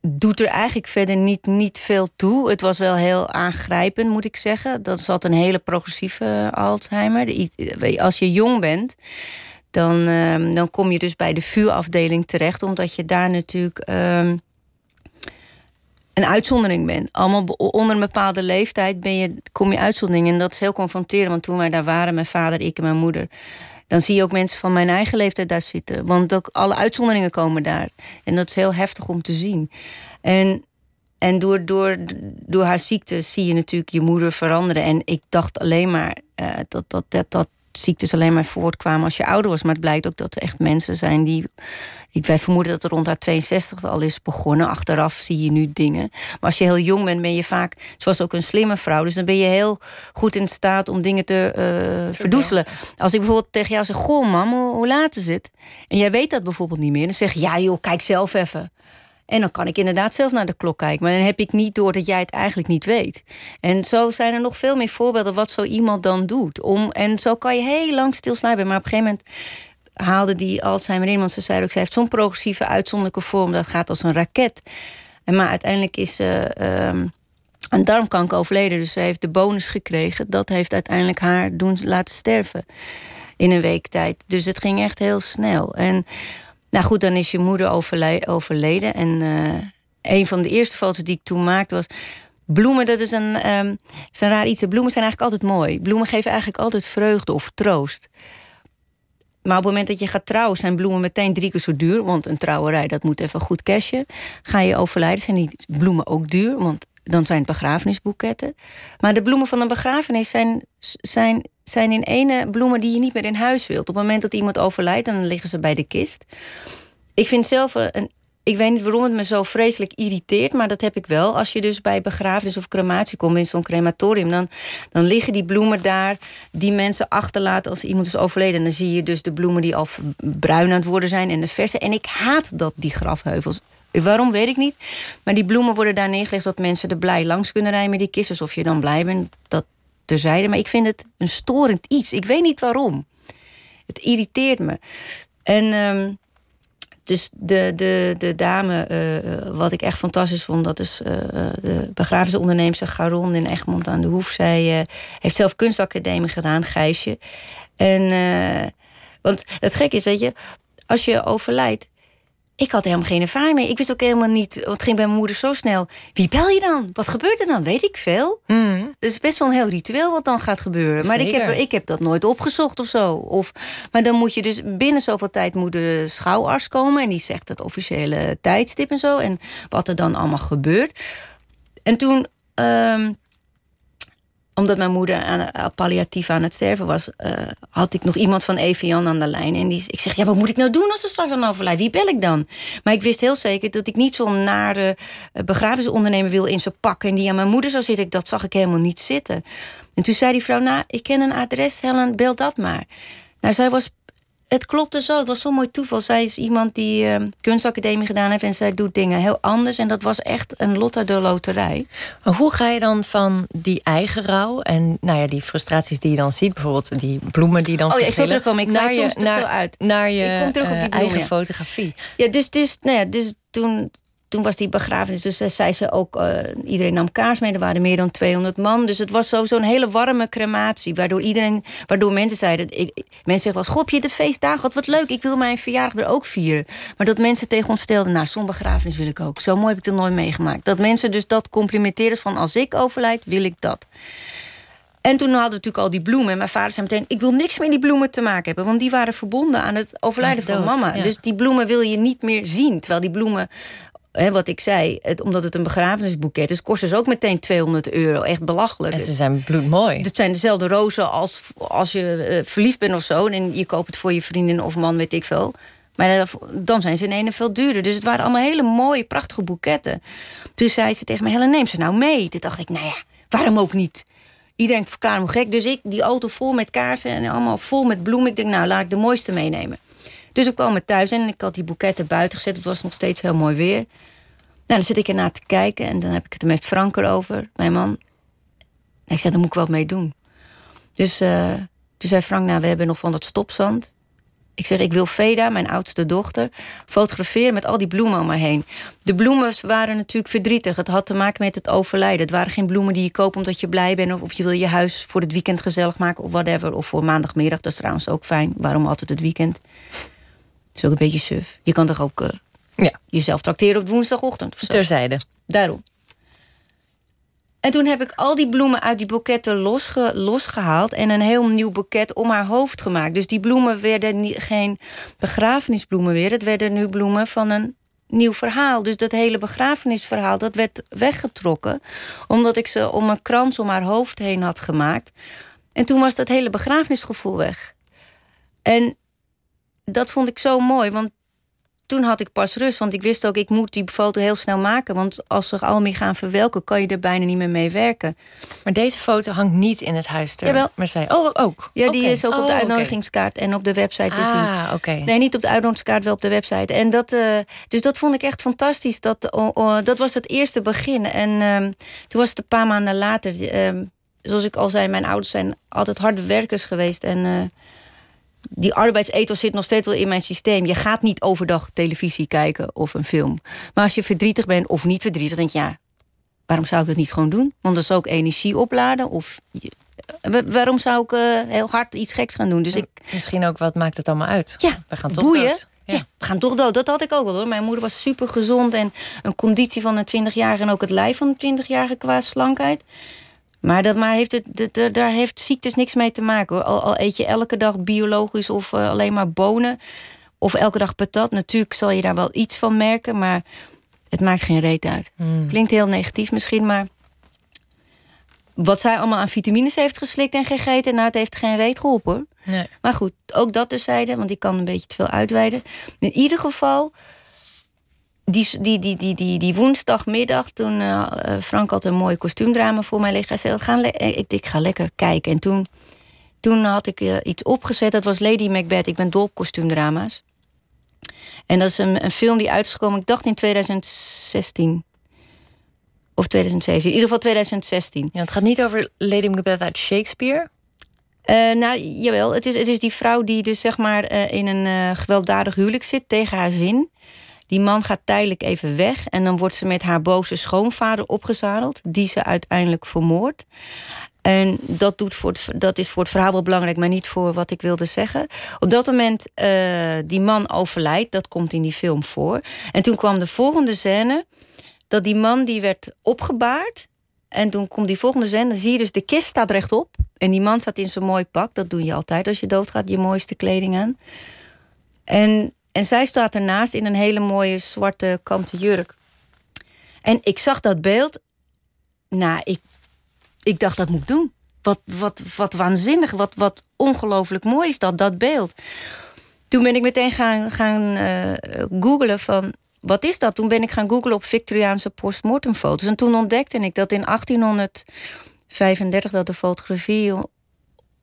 doet er eigenlijk verder niet, niet veel toe. Het was wel heel aangrijpend, moet ik zeggen. Dat zat een hele progressieve Alzheimer. Als je jong bent, dan, ehm, dan kom je dus bij de vuurafdeling terecht, omdat je daar natuurlijk. Ehm, een uitzondering bent. Allemaal onder een bepaalde leeftijd ben je, kom je uitzondering. En dat is heel confronterend. Want toen wij daar waren, mijn vader, ik en mijn moeder... dan zie je ook mensen van mijn eigen leeftijd daar zitten. Want ook alle uitzonderingen komen daar. En dat is heel heftig om te zien. En, en door, door, door haar ziekte zie je natuurlijk je moeder veranderen. En ik dacht alleen maar uh, dat, dat, dat, dat ziektes alleen maar voortkwamen als je ouder was. Maar het blijkt ook dat er echt mensen zijn die ik, wij vermoeden dat er rond haar 62 al is begonnen. Achteraf zie je nu dingen. Maar als je heel jong bent, ben je vaak... zoals ook een slimme vrouw. Dus dan ben je heel goed in staat om dingen te uh, verdoezelen. Als ik bijvoorbeeld tegen jou zeg... Goh, mam, hoe laat is het? En jij weet dat bijvoorbeeld niet meer. Dan zeg je, ja joh, kijk zelf even. En dan kan ik inderdaad zelf naar de klok kijken. Maar dan heb ik niet door dat jij het eigenlijk niet weet. En zo zijn er nog veel meer voorbeelden wat zo iemand dan doet. Om, en zo kan je heel lang stilslijpen. Maar op een gegeven moment haalde die Alzheimer in. Want ze zei ook, ze heeft zo'n progressieve uitzonderlijke vorm. Dat gaat als een raket. En maar uiteindelijk is ze uh, een darmkanker overleden. Dus ze heeft de bonus gekregen. Dat heeft uiteindelijk haar doen laten sterven. In een week tijd. Dus het ging echt heel snel. En nou goed, dan is je moeder overleden. En uh, een van de eerste foto's die ik toen maakte was... Bloemen, dat is een, um, is een raar iets. Bloemen zijn eigenlijk altijd mooi. Bloemen geven eigenlijk altijd vreugde of troost. Maar op het moment dat je gaat trouwen, zijn bloemen meteen drie keer zo duur. Want een trouwerij, dat moet even goed cashen. Ga je overlijden, zijn die bloemen ook duur. Want dan zijn het begrafenisboeketten. Maar de bloemen van een begrafenis zijn, zijn, zijn in ene bloemen die je niet meer in huis wilt. Op het moment dat iemand overlijdt, dan liggen ze bij de kist. Ik vind zelf een, ik weet niet waarom het me zo vreselijk irriteert, maar dat heb ik wel. Als je dus bij begrafenis of crematie komt in zo'n crematorium, dan, dan liggen die bloemen daar die mensen achterlaten als iemand is overleden. En dan zie je dus de bloemen die al bruin aan het worden zijn en de verse. En ik haat dat, die grafheuvels. Waarom weet ik niet. Maar die bloemen worden daar neergelegd zodat mensen er blij langs kunnen rijden met die kisten. Of je dan blij bent, dat terzijde. Maar ik vind het een storend iets. Ik weet niet waarom. Het irriteert me. En ehm, dus de, de, de dame, uh, wat ik echt fantastisch vond, dat is uh, de begrafenisonderneemster Garon in Egmond aan de Hoef. Zij heeft zelf kunstacademie gedaan, Gijsje. En, want het gek is, weet je, als je overlijdt, ik had er helemaal geen ervaring mee. Ik wist ook helemaal niet, wat ging bij mijn moeder zo snel. Wie bel je dan? Wat gebeurt er dan? Weet ik veel. Mm. Dus best wel een heel ritueel wat dan gaat gebeuren. Maar ik heb, ik heb dat nooit opgezocht of zo. Of, maar dan moet je dus binnen zoveel tijd moet de schouwarts komen. En die zegt het officiële tijdstip en zo. En wat er dan allemaal gebeurt. En toen ehm, omdat mijn moeder aan, uh, palliatief aan het sterven was, uh, had ik nog iemand van Evian aan de lijn. En die, ik zeg, ja, wat moet ik nou doen als ze straks dan overlijdt? Wie bel ik dan? Maar ik wist heel zeker dat ik niet zo'n nare uh, begrafenisondernemer wil in zijn pak... en die aan mijn moeder zou zitten. Dat zag ik helemaal niet zitten. En toen zei die vrouw, nou, ik ken een adres, Helen, bel dat maar. Nou, zij was het klopte zo. Het was zo'n mooi toeval. Zij is iemand die uh, kunstacademie gedaan heeft en zij doet dingen heel anders. En dat was echt een lotte de loterij. Maar hoe ga je dan van die eigen rouw en nou ja, die frustraties die je dan ziet, bijvoorbeeld die bloemen die dan. Oh ja, ik zal terugkomen. Ik naar je, naar, uit. Naar je ik kom terug op die bloemen, eigen fotografie. Ja, dus, dus, nou ja, dus toen toen was die begrafenis, dus uh, zei ze ook, uh, iedereen nam kaars mee. Er waren meer dan 200 man. Dus het was sowieso een hele warme crematie. Waardoor iedereen, waardoor mensen zeiden, ik, mensen zeggen wel, schop je de feestdagen, wat, wat leuk, ik wil mijn verjaardag er ook vieren. Maar dat mensen tegen ons stelden, nou, zo'n begrafenis wil ik ook. Zo mooi heb ik het nooit meegemaakt. Dat mensen dus dat complimenteren van, als ik overlijd, wil ik dat. En toen hadden we natuurlijk al die bloemen. En mijn vader zei meteen: Ik wil niks met die bloemen te maken hebben. Want die waren verbonden aan het overlijden van mama. Dus die bloemen wil je niet meer zien. Terwijl die bloemen wat ik zei, het, omdat het een begrafenisboeket is, kost dus ook meteen 200 euro. Echt belachelijk. En ze zijn bloedmooi. Het zijn dezelfde rozen als als je uh, verliefd bent of zo. En je koopt het voor je vriendin of man, weet ik veel. Maar dan zijn ze in ene veel duurder. Dus het waren allemaal hele mooie, prachtige boeketten. Toen zei ze tegen me, Helen, neem ze nou mee. Toen dacht ik, nou ja, waarom ook niet? Iedereen verklaarde me gek. Dus ik, die auto vol met kaarsen en allemaal vol met bloemen. Ik denk, nou, laat ik de mooiste meenemen. Dus we kwamen thuis en ik had die boeketten buiten gezet. Het was nog steeds heel mooi weer. Nou, dan zit ik ernaar te kijken en dan heb ik het er met Frank erover, mijn man. En ik zei, daar moet ik wel mee doen. Dus uh, toen zei Frank, nou, we hebben nog van dat stopzand. Ik zeg, ik wil Veda, mijn oudste dochter, fotograferen met al die bloemen om me heen. De bloemen waren natuurlijk verdrietig. Het had te maken met het overlijden. Het waren geen bloemen die je koopt omdat je blij bent... of, of je wil je huis voor het weekend gezellig maken of whatever. Of voor maandagmiddag, dat is trouwens ook fijn. Waarom altijd het weekend? Is ook een beetje suf. Je kan toch ook uh, ja. jezelf tracteren op woensdagochtend of zo. Terzijde. Daarom. En toen heb ik al die bloemen uit die boeketten losge, losgehaald... en een heel nieuw boeket om haar hoofd gemaakt. Dus die bloemen werden niet, geen begrafenisbloemen weer. Het werden nu bloemen van een nieuw verhaal. Dus dat hele begrafenisverhaal, dat werd weggetrokken... omdat ik ze om een krans om haar hoofd heen had gemaakt. En toen was dat hele begrafenisgevoel weg. En dat vond ik zo mooi, want toen had ik pas rust. Want ik wist ook, ik moet die foto heel snel maken. Want als ze al meer gaan verwelken, kan je er bijna niet meer mee werken. Maar deze foto hangt niet in het huis ter Jawel. Zij, oh, ook? Ja, die is ook op de oh, uitnodigingskaart en op de website te ah, zien. oké. Nee, niet op de uitnodigingskaart, wel op de website. En dat, uh, dus dat vond ik echt fantastisch. Dat, oh, oh, dat was het eerste begin. En uh, toen was het een paar maanden later... Uh, zoals ik al zei, mijn ouders zijn altijd harde werkers geweest. En eh, die arbeidsethos zit nog steeds wel in mijn systeem. Je gaat niet overdag televisie kijken of een film. Maar als je verdrietig bent of niet verdrietig, denk je ja, waarom zou ik dat niet gewoon doen? Want dat is ook energie opladen. Of waarom zou ik uh, heel hard iets geks gaan doen? Dus ik, Misschien ook wat maakt het allemaal uit? Ja, we gaan toch boeien. Dood. Ja. we gaan toch dood. Dat had ik ook wel hoor. Mijn moeder was super gezond en een conditie van een 20-jarige en ook het lijf van een 20-jarige qua slankheid. Maar, dat, maar heeft het, daar heeft ziektes niks mee te maken. Hoor. Al, al eet je elke dag biologisch of uh, alleen maar bonen... of elke dag patat, natuurlijk zal je daar wel iets van merken... maar het maakt geen reet uit. Mm. Klinkt heel negatief misschien, maar... wat zij allemaal aan vitamines heeft geslikt en gegeten... nou, het heeft geen reet geholpen, hoor. Nee. Maar goed, ook dat terzijde, want ik kan een beetje te veel uitweiden. In ieder geval die, die, die, die, die, die woensdagmiddag, toen uh, Frank had een mooi kostuumdrama voor mij liggen. Hij zei, ga ik, ik ga lekker kijken. En toen, toen had ik uh, iets opgezet. Dat was Lady Macbeth. Ik ben dol op kostuumdrama's. En dat is een, een film die uitgekomen, ik dacht in 2016. Of 2017, in ieder geval 2016. Ja, het gaat niet over Lady Macbeth uit Shakespeare. Uh, nou, jawel. Het is, het is die vrouw die dus zeg maar uh, in een uh, gewelddadig huwelijk zit tegen haar zin. Die man gaat tijdelijk even weg en dan wordt ze met haar boze schoonvader opgezadeld, die ze uiteindelijk vermoordt. En dat, doet voor het, dat is voor het verhaal wel belangrijk, maar niet voor wat ik wilde zeggen. Op dat moment, uh, die man overlijdt, dat komt in die film voor. En toen kwam de volgende scène, dat die man die werd opgebaard. En toen komt die volgende scène, dan zie je dus de kist staat rechtop. En die man staat in zijn mooi pak, dat doe je altijd als je doodgaat, je mooiste kleding aan. En, en zij staat ernaast in een hele mooie zwarte kanten jurk. En ik zag dat beeld. Nou, ik ik dacht, dat moet ik doen. Wat, wat, wat waanzinnig, wat, wat ongelooflijk mooi is dat, dat beeld. Toen ben ik meteen gaan, gaan uh, googlen van... wat is dat? Toen ben ik gaan googlen op Victoriaanse postmortemfoto's. En toen ontdekte ik dat in 1835 dat de fotografie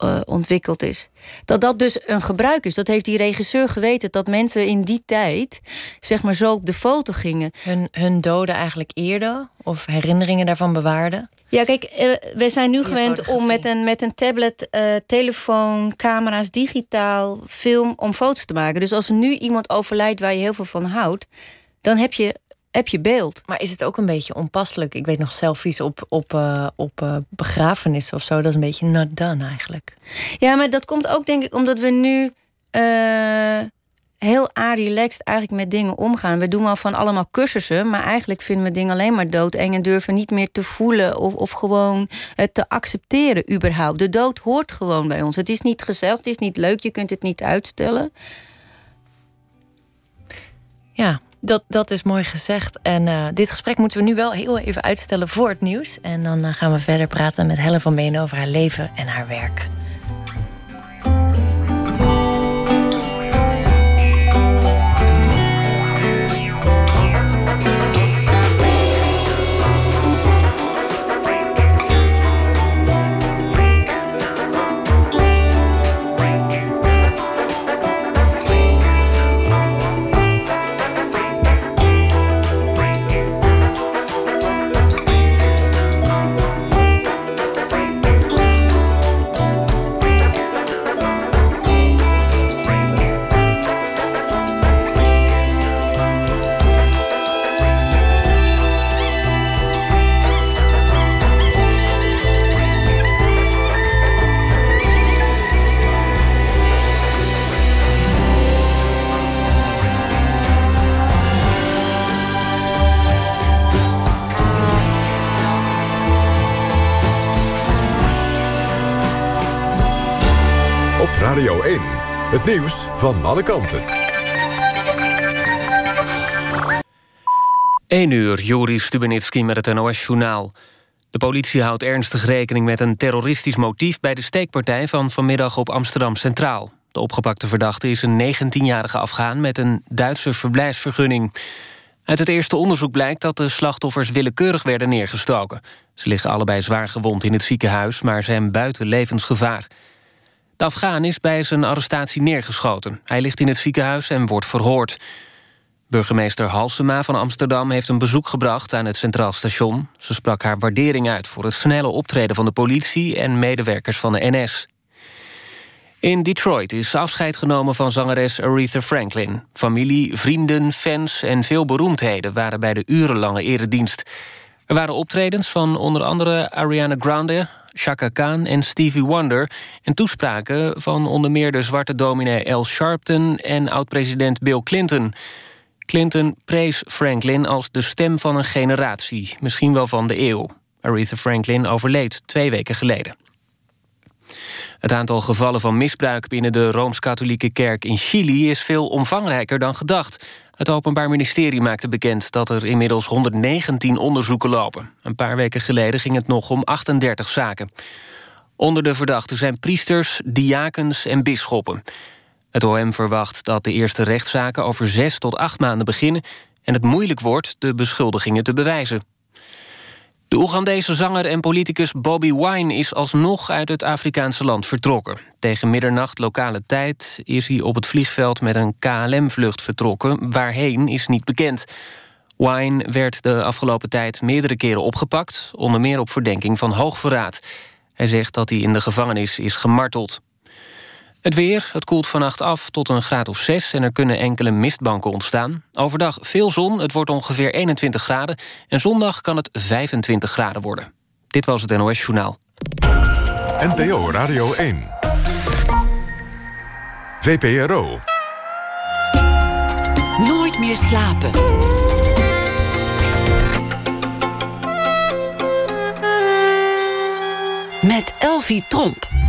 uh, ontwikkeld is. Dat dat dus een gebruik is. Dat heeft die regisseur geweten. Dat mensen in die tijd zeg maar zo op de foto gingen. Hun, hun doden eigenlijk eerder? Of herinneringen daarvan bewaarden? Ja, kijk, uh, we zijn nu gewend om met een, met een tablet, uh, telefoon, camera's, digitaal, film om foto's te maken. Dus als er nu iemand overlijdt waar je heel veel van houdt, dan heb je, heb je beeld. Maar is het ook een beetje onpasselijk? Ik weet nog selfies op, op, uh, op begrafenissen of zo. Dat is een beetje not done eigenlijk. Ja, maar dat komt ook denk ik omdat we nu heel relaxed eigenlijk met dingen omgaan. We doen wel van allemaal cursussen, maar eigenlijk vinden we dingen alleen maar doodeng en durven niet meer te voelen of, of gewoon het te accepteren überhaupt. De dood hoort gewoon bij ons. Het is niet gezellig, het is niet leuk, je kunt het niet uitstellen. Ja, dat, dat is mooi gezegd. En uh, dit gesprek moeten we nu wel heel even uitstellen voor het nieuws. En dan uh, gaan we verder praten met Helen van Benen over haar leven en haar werk. Nieuws van alle kanten. 1 uur, Joris Stubenitski met het NOS-journaal. De politie houdt ernstig rekening met een terroristisch motief... bij de steekpartij van vanmiddag op Amsterdam Centraal. De opgepakte verdachte is een 19-jarige Afghaan... met een Duitse verblijfsvergunning. Uit het eerste onderzoek blijkt dat de slachtoffers willekeurig werden neergestoken. Ze liggen allebei zwaar gewond in het ziekenhuis... maar zijn buiten levensgevaar. De Afghaan is bij zijn arrestatie neergeschoten. Hij ligt in het ziekenhuis en wordt verhoord. Burgemeester Halsema van Amsterdam heeft een bezoek gebracht aan het Centraal Station. Ze sprak haar waardering uit voor het snelle optreden van de politie en medewerkers van de NS. In Detroit is afscheid genomen van zangeres Aretha Franklin. Familie, vrienden, fans en veel beroemdheden waren bij de urenlange eredienst. Er waren optredens van onder andere Ariana Grande, Chaka Khan en Stevie Wonder... en toespraken van onder meer de zwarte dominee Al Sharpton... en oud-president Bill Clinton. Clinton prees Franklin als de stem van een generatie, misschien wel van de eeuw. Aretha Franklin overleed twee weken geleden. Het aantal gevallen van misbruik binnen de Rooms-Katholieke Kerk in Chili is veel omvangrijker dan gedacht. Het Openbaar Ministerie maakte bekend dat er inmiddels 119 onderzoeken lopen. Een paar weken geleden ging het nog om 38 zaken. Onder de verdachten zijn priesters, diakens en bisschoppen. Het OM verwacht dat de eerste rechtszaken over zes tot acht maanden beginnen... en het moeilijk wordt de beschuldigingen te bewijzen. De Oegandese zanger en politicus Bobby Wine is alsnog uit het Afrikaanse land vertrokken. Tegen middernacht lokale tijd is hij op het vliegveld met een KLM-vlucht vertrokken. Waarheen is niet bekend. Wine werd de afgelopen tijd meerdere keren opgepakt, onder meer op verdenking van hoogverraad. Hij zegt dat hij in de gevangenis is gemarteld. Het weer, het koelt vannacht af tot een graad of 6 en er kunnen enkele mistbanken ontstaan. Overdag veel zon, het wordt ongeveer 21 graden... en zondag kan het 25 graden worden. Dit was het NOS Journaal. NPO Radio 1. VPRO. Nooit meer slapen. Met Elvie Tromp.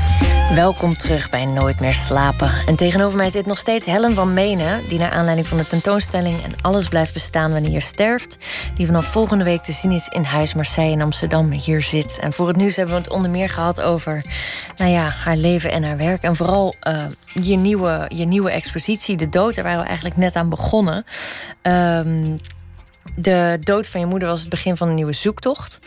Welkom terug bij Nooit meer slapen. En tegenover mij zit nog steeds Helen van Menen... die naar aanleiding van de tentoonstelling... en alles blijft bestaan wanneer je sterft... die vanaf volgende week te zien is in Huis Marseille in Amsterdam... hier zit. En voor het nieuws hebben we het onder meer gehad over... nou ja, haar leven en haar werk. En vooral uh, je, nieuwe, je nieuwe expositie, De Dood. Daar waren we eigenlijk net aan begonnen... Um, de dood van je moeder was het begin van een nieuwe zoektocht.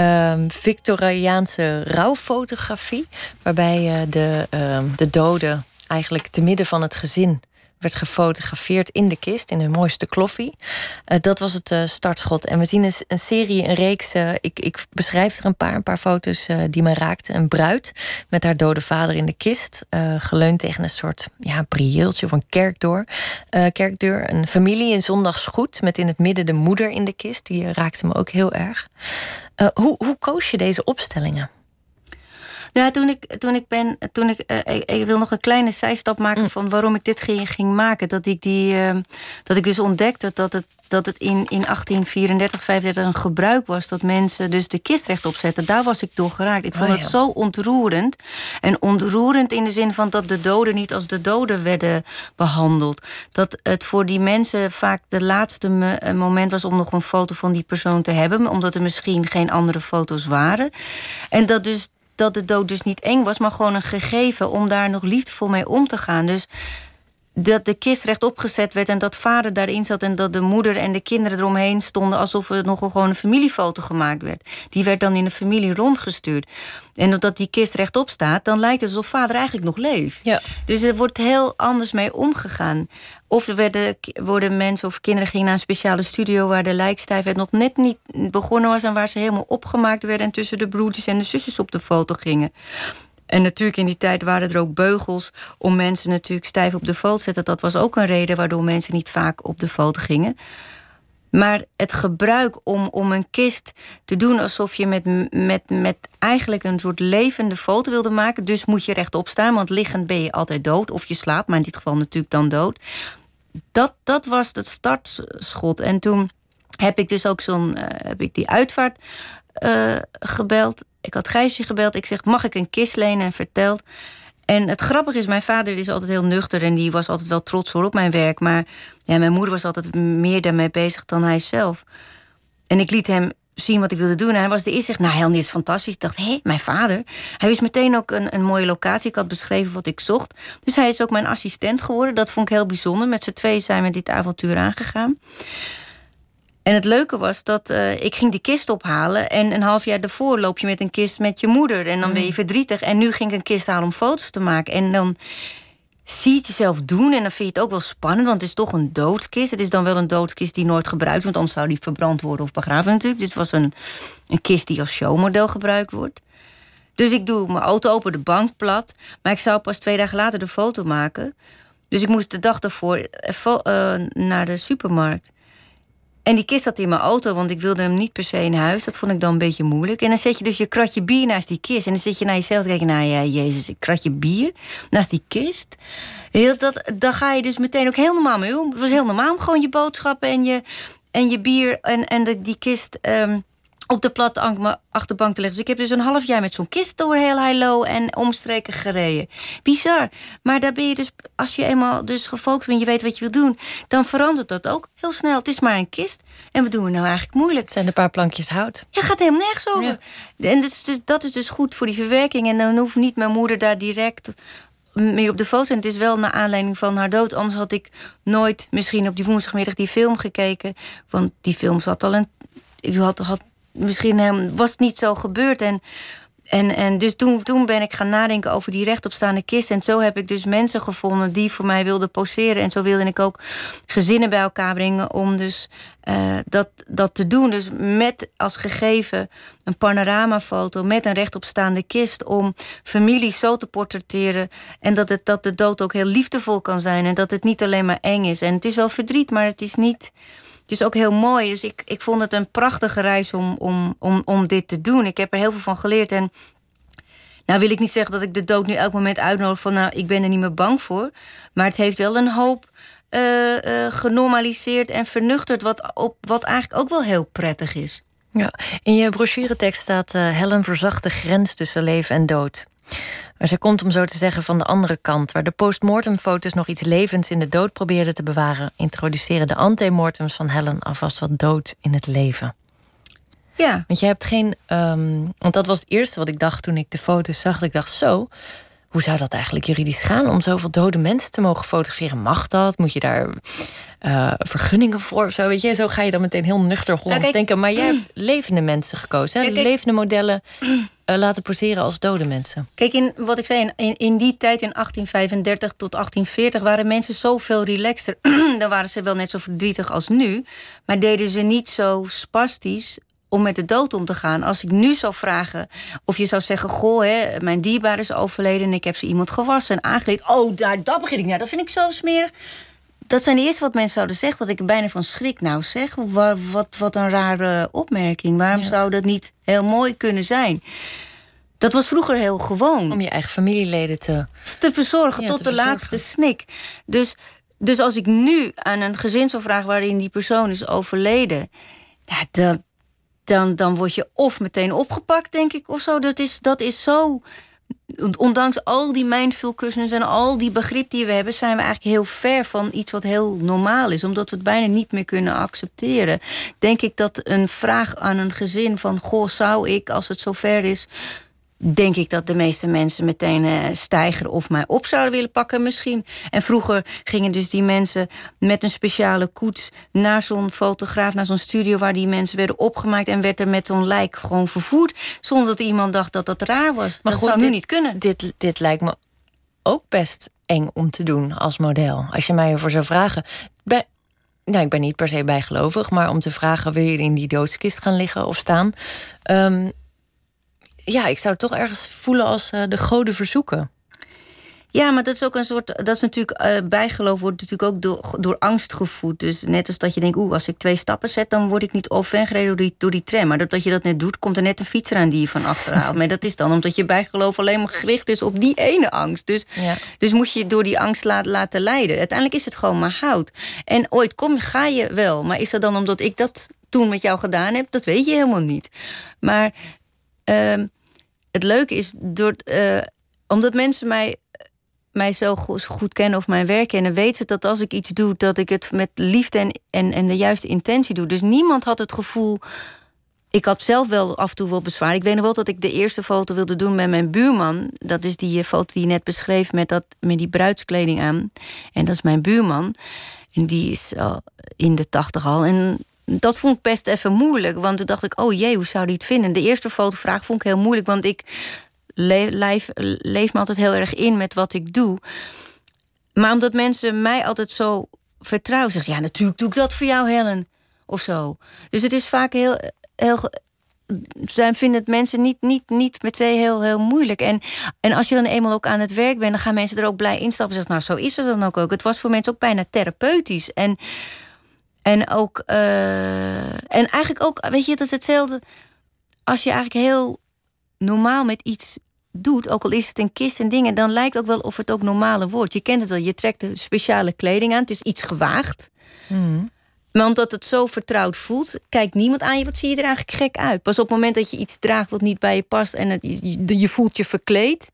Um, Victoriaanse rouwfotografie. Waarbij uh, de, um, de dode eigenlijk te midden van het gezin werd gefotografeerd in de kist, in de mooiste kloffie. Uh, dat was het uh, startschot. En we zien een, een serie, een reeks. Uh, ik, ik, beschrijf er een paar, een paar foto's die me raakten. Een bruid met haar dode vader in de kist. geleund tegen een soort ja, prieeltje of een kerkdeur. kerkdeur. Een familie in zondagsgoed met in het midden de moeder in de kist. Die raakte me ook heel erg. hoe, hoe koos je deze opstellingen? Ja, toen ik, toen ik ben, toen ik, uh, ik, ik, wil nog een kleine zijstap maken mm. van waarom ik dit ging, ging maken. Dat ik die, uh, dat ik dus ontdekte dat het, dat het in, in 1834, 35 een gebruik was dat mensen dus de kist rechtop zetten. Daar was ik door geraakt. Ik vond oh, ja. het zo ontroerend. En ontroerend in de zin van dat de doden niet als de doden werden behandeld. Dat het voor die mensen vaak de laatste me, moment was om nog een foto van die persoon te hebben, omdat er misschien geen andere foto's waren. En dat dus dat de dood dus niet eng was, maar gewoon een gegeven om daar nog liefdevol mee om te gaan. Dus dat de kist rechtop gezet werd en dat vader daarin zat en dat de moeder en de kinderen eromheen stonden alsof er nog gewoon een familiefoto gemaakt werd. Die werd dan in de familie rondgestuurd. En omdat die kist rechtop staat, dan lijkt het alsof vader eigenlijk nog leeft. Ja. Dus er wordt heel anders mee omgegaan. Of er werden, worden mensen of kinderen gingen naar een speciale studio waar de lijkstijfheid nog net niet begonnen was en waar ze helemaal opgemaakt werden en tussen de broertjes en de zusjes op de foto gingen. En natuurlijk in die tijd waren er ook beugels om mensen natuurlijk stijf op de foto te zetten. Dat was ook een reden waardoor mensen niet vaak op de foto gingen. Maar het gebruik om, om een kist te doen alsof je met, met, met eigenlijk een soort levende foto wilde maken. Dus moet je rechtop staan, want liggend ben je altijd dood. Of je slaapt, maar in dit geval natuurlijk dan dood. Dat, dat was het startschot. En toen heb ik dus ook zo'n. Uh, heb ik die uitvaart uh, gebeld. Ik had Gijsje gebeld. Ik zeg, mag ik een kist lenen? En verteld. En het grappige is, mijn vader is altijd heel nuchter... en die was altijd wel trots op mijn werk. Maar ja, mijn moeder was altijd meer daarmee bezig dan hij zelf. En ik liet hem zien wat ik wilde doen. En hij was de eerste zegt, nou dit is fantastisch. Ik dacht, hé, mijn vader. Hij wist meteen ook een, een mooie locatie. Ik had beschreven wat ik zocht. Dus hij is ook mijn assistent geworden. Dat vond ik heel bijzonder. Met z'n twee zijn we dit avontuur aangegaan. En het leuke was dat uh, ik ging die kist ophalen. En een half jaar daarvoor loop je met een kist met je moeder. En dan ben je mm. verdrietig. En nu ging ik een kist halen om foto's te maken. En dan zie je het jezelf doen. En dan vind je het ook wel spannend. Want het is toch een doodkist. Het is dan wel een doodkist die nooit gebruikt wordt. Anders zou die verbrand worden of begraven natuurlijk. Dit was een, een kist die als showmodel gebruikt wordt. Dus ik doe mijn auto open, de bank plat. Maar ik zou pas twee dagen later de foto maken. Dus ik moest de dag daarvoor uh, naar de supermarkt. En die kist zat in mijn auto, want ik wilde hem niet per se in huis. Dat vond ik dan een beetje moeilijk. En dan zet je dus je kratje bier naast die kist. En dan zit je naar jezelf te kijken, nou ja, jezus, een kratje bier naast die kist. Heel dat, dan ga je dus meteen ook heel normaal mee om. Het was heel normaal gewoon je boodschappen en je, en je bier en, en de, die kist... Um, op de platte achterbank te leggen. Dus ik heb dus een half jaar met zo'n kist door heel Heilo en omstreken gereden. Bizar. Maar daar ben je dus, als je eenmaal dus gefocust bent, je weet wat je wil doen, dan verandert dat ook heel snel. Het is maar een kist. En wat doen we nou eigenlijk moeilijk? Het zijn een paar plankjes hout. Ja, gaat helemaal nergens over. Ja. En dat is, dus, dat is dus goed voor die verwerking. En dan hoeft niet mijn moeder daar direct meer op de foto. En het is wel naar aanleiding van haar dood. Anders had ik nooit misschien op die woensdagmiddag die film gekeken. Want die film zat al een. Ik had, had misschien was het niet zo gebeurd. En en, en dus toen, toen ben ik gaan nadenken over die rechtopstaande kist. En zo heb ik dus mensen gevonden die voor mij wilden poseren. En zo wilde ik ook gezinnen bij elkaar brengen om dus uh, dat, dat te doen. Dus met als gegeven een panoramafoto met een rechtopstaande kist. Om families zo te portretteren. En dat, het, dat de dood ook heel liefdevol kan zijn. En dat het niet alleen maar eng is. En het is wel verdriet, maar het is niet. Het is ook heel mooi. Dus ik, ik vond het een prachtige reis om, om, om, om dit te doen. Ik heb er heel veel van geleerd. En nou wil ik niet zeggen dat ik de dood nu elk moment uitnodig van... nou, ik ben er niet meer bang voor. Maar het heeft wel een hoop uh, uh, genormaliseerd en vernuchterd... Wat, op, wat eigenlijk ook wel heel prettig is. Ja. In je brochuretekst staat... Uh, Helen verzacht de grens tussen leven en dood. Maar zij komt om zo te zeggen van de andere kant. Waar de postmortemfoto's nog iets levends in de dood probeerden te bewaren, introduceren de antemortems van Helen alvast wat dood in het leven. Ja. Want je hebt geen. Um, want dat was het eerste wat ik dacht toen ik de foto's zag. Dat ik dacht, zo, hoe zou dat eigenlijk juridisch gaan om zoveel dode mensen te mogen fotograferen? Mag dat? Moet je daar uh, vergunningen voor? Zo, weet je, zo ga je dan meteen heel nuchter Hollands nou, denken. Maar jij hebt levende mensen gekozen. Hè? levende modellen uh, laten poseren als dode mensen. Kijk, in wat ik zei, in, in die tijd in 1835 tot 1840 waren mensen zoveel relaxter. dan waren ze wel net zo verdrietig als nu. Maar deden ze niet zo spastisch om met de dood om te gaan. Als ik nu zou vragen of je zou zeggen... goh, hè, mijn dierbaar is overleden en ik heb ze iemand gewassen en aangeleed. Oh, daar, dat begin ik naar. Dat vind ik zo smerig. Dat zijn de eerste wat mensen zouden zeggen. Dat ik er bijna van schrik. Nou zeg, wat, wat, wat een rare opmerking. Waarom zou dat niet heel mooi kunnen zijn? Dat was vroeger heel gewoon. Om je eigen familieleden te... Te verzorgen, tot de laatste snik. Dus, dus als ik nu aan een gezin zou vragen... waarin die persoon is overleden... Ja, dat, dan, dan word je of meteen opgepakt, denk ik, of zo. Dat is, dat is zo. Ondanks al die mindfulkussens en al die begrip die we hebben, zijn we eigenlijk heel ver van iets wat heel normaal is. Omdat we het bijna niet meer kunnen accepteren. Denk ik dat een vraag aan een gezin van: Goh, zou ik, als het zover is, denk ik dat de meeste mensen meteen uh, of mij op zouden willen pakken misschien. En vroeger gingen dus die mensen met een speciale koets naar zo'n fotograaf, naar zo'n studio waar die mensen werden opgemaakt en werd er met zo'n lijk gewoon vervoerd, zonder dat iemand dacht dat dat raar was. Maar dat goed, zou nu niet kunnen. Dit, dit lijkt me ook best eng om te doen als model. Als je mij ervoor zou vragen. Bij, nou, ik ben niet per se bijgelovig, maar om te vragen: wil je in die doodskist gaan liggen of staan? Um, ja, ik zou het toch ergens voelen als uh, de goden verzoeken. Ja, maar dat is ook een soort. Dat is natuurlijk. Uh, bijgeloof wordt natuurlijk ook door, door angst gevoed. Dus net als dat je denkt, oeh, als ik twee stappen zet, dan word ik niet overgereden door die, door die tram. Maar dat je dat net doet, komt er net een fietser aan die je van achter haalt. maar dat is dan omdat je bijgeloof alleen maar gericht is op die ene angst. Dus, ja. dus moet je door die angst laat, laten leiden. Uiteindelijk is het gewoon maar hout. En ooit kom, ga je wel. Maar is dat dan omdat ik dat toen met jou gedaan heb? Dat weet je helemaal niet. Maar. Uh, het leuke is, door, uh, omdat mensen mij, mij zo goed, kennen of mijn werk kennen, weten ze dat als ik iets doe, dat ik het met liefde en, en, en de juiste intentie doe. Dus niemand had het gevoel. Ik had zelf wel af en toe wel bezwaar. Ik weet nog wel dat ik de eerste foto wilde doen met mijn buurman. Dat is die eh, foto die je net beschreef met, dat, met die bruidskleding aan. En dat is mijn buurman. En die is in de tachtig al. En dat vond ik best even moeilijk. Want toen dacht ik, oh jee, hoe zou die het vinden? De eerste fotovraag vond ik heel moeilijk. Want ik leef, me altijd heel erg in met wat ik doe. Maar omdat mensen mij altijd zo vertrouwen. Zeggen, ja, natuurlijk doe ik dat voor jou, Helen. Of zo. Dus het is vaak heel... heel zijn vinden het mensen niet, niet, niet met twee heel, heel moeilijk. En, en als je dan eenmaal ook aan het werk bent, dan gaan mensen er ook blij instappen. En zeggen, nou, zo is het dan ook. ook. Het was voor mensen ook bijna therapeutisch. En en ook, uh, en eigenlijk ook, weet je, dat is hetzelfde. Als je eigenlijk heel normaal met iets doet, ook al is het een kist en dingen, dan lijkt ook wel of het ook normale wordt. Je kent het wel, je trekt de speciale kleding aan, het is iets gewaagd. Mm. Maar omdat het zo vertrouwd voelt, kijkt niemand aan je, wat zie je er eigenlijk gek uit. Pas op het moment dat je iets draagt wat niet bij je past en het, je, je voelt je verkleed,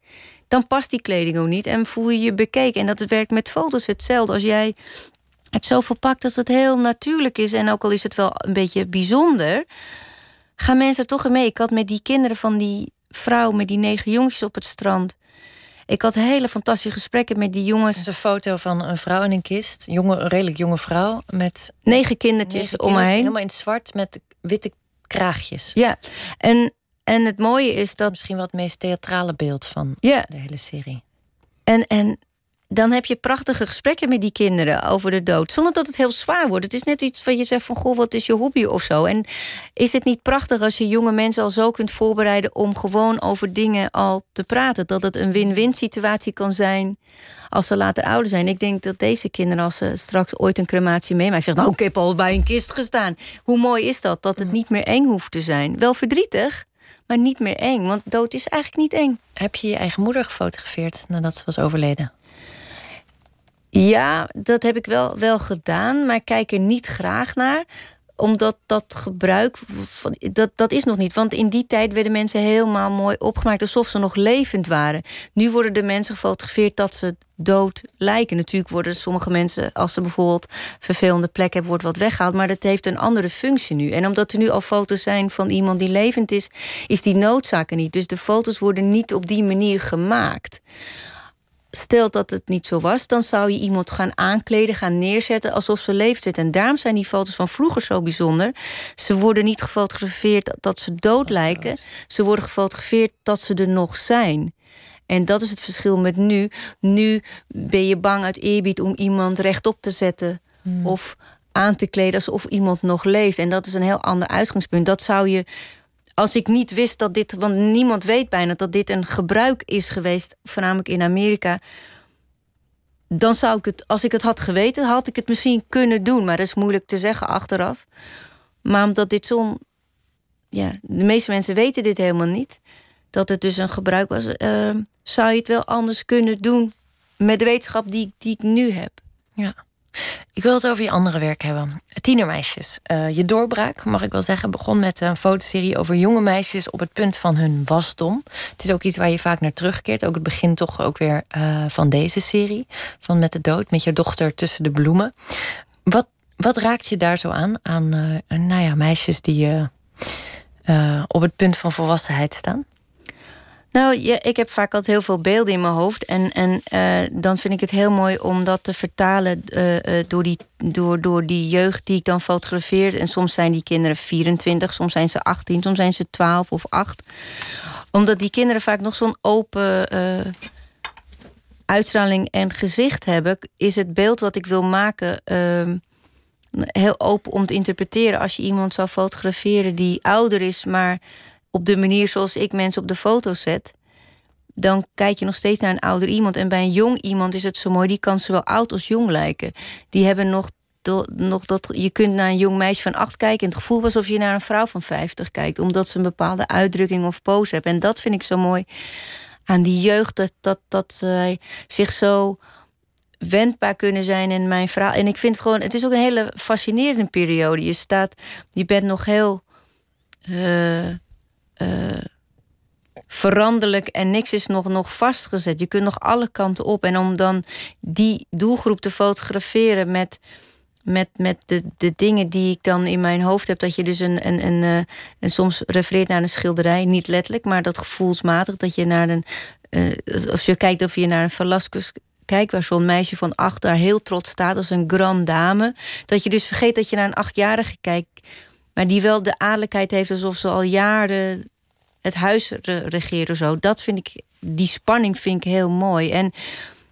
dan past die kleding ook niet en voel je je bekeken. En dat werkt met foto's hetzelfde. Als jij het zo verpakt dat het heel natuurlijk is. En ook al is het wel een beetje bijzonder, gaan mensen toch mee. Ik had met die kinderen van die vrouw met die negen jongetjes op het strand. ik had hele fantastische gesprekken met die jongens. Het is een foto van een vrouw in een kist. Jonge, een redelijk jonge vrouw. Met negen kindertjes om me heen. Helemaal in het zwart met witte kraagjes. Ja, en, en het mooie is dat... Misschien wel het meest theatrale beeld van ja. de hele serie. En, en dan heb je prachtige gesprekken met die kinderen over de dood. Zonder dat het heel zwaar wordt. Het is net iets wat je zegt van, goh, wat is je hobby of zo. En is het niet prachtig als je jonge mensen al zo kunt voorbereiden... om gewoon over dingen al te praten? Dat het een win-win situatie kan zijn als ze later ouder zijn. Ik denk dat deze kinderen, als ze straks ooit een crematie meemaken... zeggen, nou, ik heb al bij een kist gestaan. Hoe mooi is dat? Dat het niet meer eng hoeft te zijn. Wel verdrietig, maar niet meer eng. Want dood is eigenlijk niet eng. Heb je je eigen moeder gefotografeerd nadat ze was overleden? Ja, dat heb ik wel, wel gedaan, maar ik kijk er niet graag naar omdat dat gebruik, dat, dat is nog niet. Want in die tijd werden mensen helemaal mooi opgemaakt alsof ze nog levend waren. Nu worden de mensen gefotografeerd dat ze dood lijken. Natuurlijk worden sommige mensen, als ze bijvoorbeeld vervelende plekken hebben, wordt wat weggehaald. Maar dat heeft een andere functie nu. En omdat er nu al foto's zijn van iemand die levend is, is die noodzaak er niet. Dus de foto's worden niet op die manier gemaakt stel dat het niet zo was, dan zou je iemand gaan aankleden, gaan neerzetten alsof ze leeft. En daarom zijn die foto's van vroeger zo bijzonder. Ze worden niet gefotografeerd dat ze dood lijken, ze worden gefotografeerd dat ze er nog zijn. En dat is het verschil met nu. Nu ben je bang uit eerbied om iemand rechtop te zetten hmm. of aan te kleden alsof iemand nog leeft. En dat is een heel ander uitgangspunt. Dat zou je als ik niet wist dat dit, want niemand weet bijna dat dit een gebruik is geweest, voornamelijk in Amerika. Dan zou ik het, als ik het had geweten, had ik het misschien kunnen doen. Maar dat is moeilijk te zeggen achteraf. Maar omdat dit zo'n. Ja, de meeste mensen weten dit helemaal niet. Dat het dus een gebruik was. Uh, zou je het wel anders kunnen doen met de wetenschap die, die ik nu heb? Ja. Ik wil het over je andere werk hebben. Tienermeisjes. Uh, je doorbraak, mag ik wel zeggen, begon met een fotoserie over jonge meisjes op het punt van hun wasdom. Het is ook iets waar je vaak naar terugkeert. Ook het begin toch ook weer uh, van deze serie. Van Met de Dood, met je dochter tussen de bloemen. Wat, wat raakt je daar zo aan? Aan uh, nou ja, meisjes die op het punt van volwassenheid staan? Nou, ja, ik heb vaak altijd heel veel beelden in mijn hoofd. En, en uh, dan vind ik het heel mooi om dat te vertalen uh, uh, door, die, door, door die jeugd die ik dan fotografeer. En soms zijn die kinderen 24, soms zijn ze 18, soms zijn ze 12 of 8. Omdat die kinderen vaak nog zo'n open uitstraling en gezicht hebben, is het beeld wat ik wil maken ehm, heel open om te interpreteren. Als je iemand zou fotograferen die ouder is, maar op de manier zoals ik mensen op de foto zet, dan kijk je nog steeds naar een ouder iemand. En bij een jong iemand is het zo mooi, die kan zowel oud als jong lijken. Die hebben nog, nog dat. Je kunt naar een jong meisje van acht kijken en het gevoel alsof je naar een vrouw van vijftig kijkt, omdat ze een bepaalde uitdrukking of pose hebben. En dat vind ik zo mooi aan die jeugd, dat, dat, dat zij zich zo wendbaar kunnen zijn in mijn verhaal. En ik vind het gewoon, het is ook een hele fascinerende periode. Je staat, je bent nog heel. Uh, uh, veranderlijk en niks is nog, nog vastgezet. Je kunt nog alle kanten op. En om dan die doelgroep te fotograferen met, met, met de, de dingen die ik dan in mijn hoofd heb, dat je dus een, een, een, uh, en soms refereert naar een schilderij, niet letterlijk, maar dat gevoelsmatig, dat je naar een, uh, als je kijkt of je naar een Velasquez kijkt, waar zo'n meisje van acht daar heel trots staat als een grand dame, dat je dus vergeet dat je naar een achtjarige kijkt maar die wel de adellijkheid heeft alsof ze al jaren het huis regeren. Zo. Dat vind ik, die spanning vind ik heel mooi. En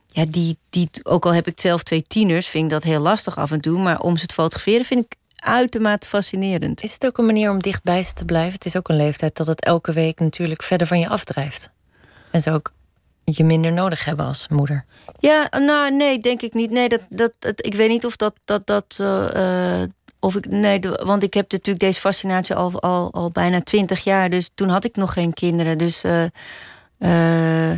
ja, die, die, ook al heb ik zelf twee tieners, vind ik dat heel lastig af en toe. Maar om ze te fotograferen vind ik uitermate fascinerend. Is het ook een manier om dichtbij ze te blijven? Het is ook een leeftijd dat het elke week natuurlijk verder van je afdrijft. En ze ook je minder nodig hebben als moeder. Ja, nou nee, denk ik niet. Nee, dat, dat, ik weet niet of dat, dat, dat uh, of ik, nee, want ik heb natuurlijk deze fascinatie al, al, al bijna twintig jaar. Dus toen had ik nog geen kinderen. Dus uh, uh,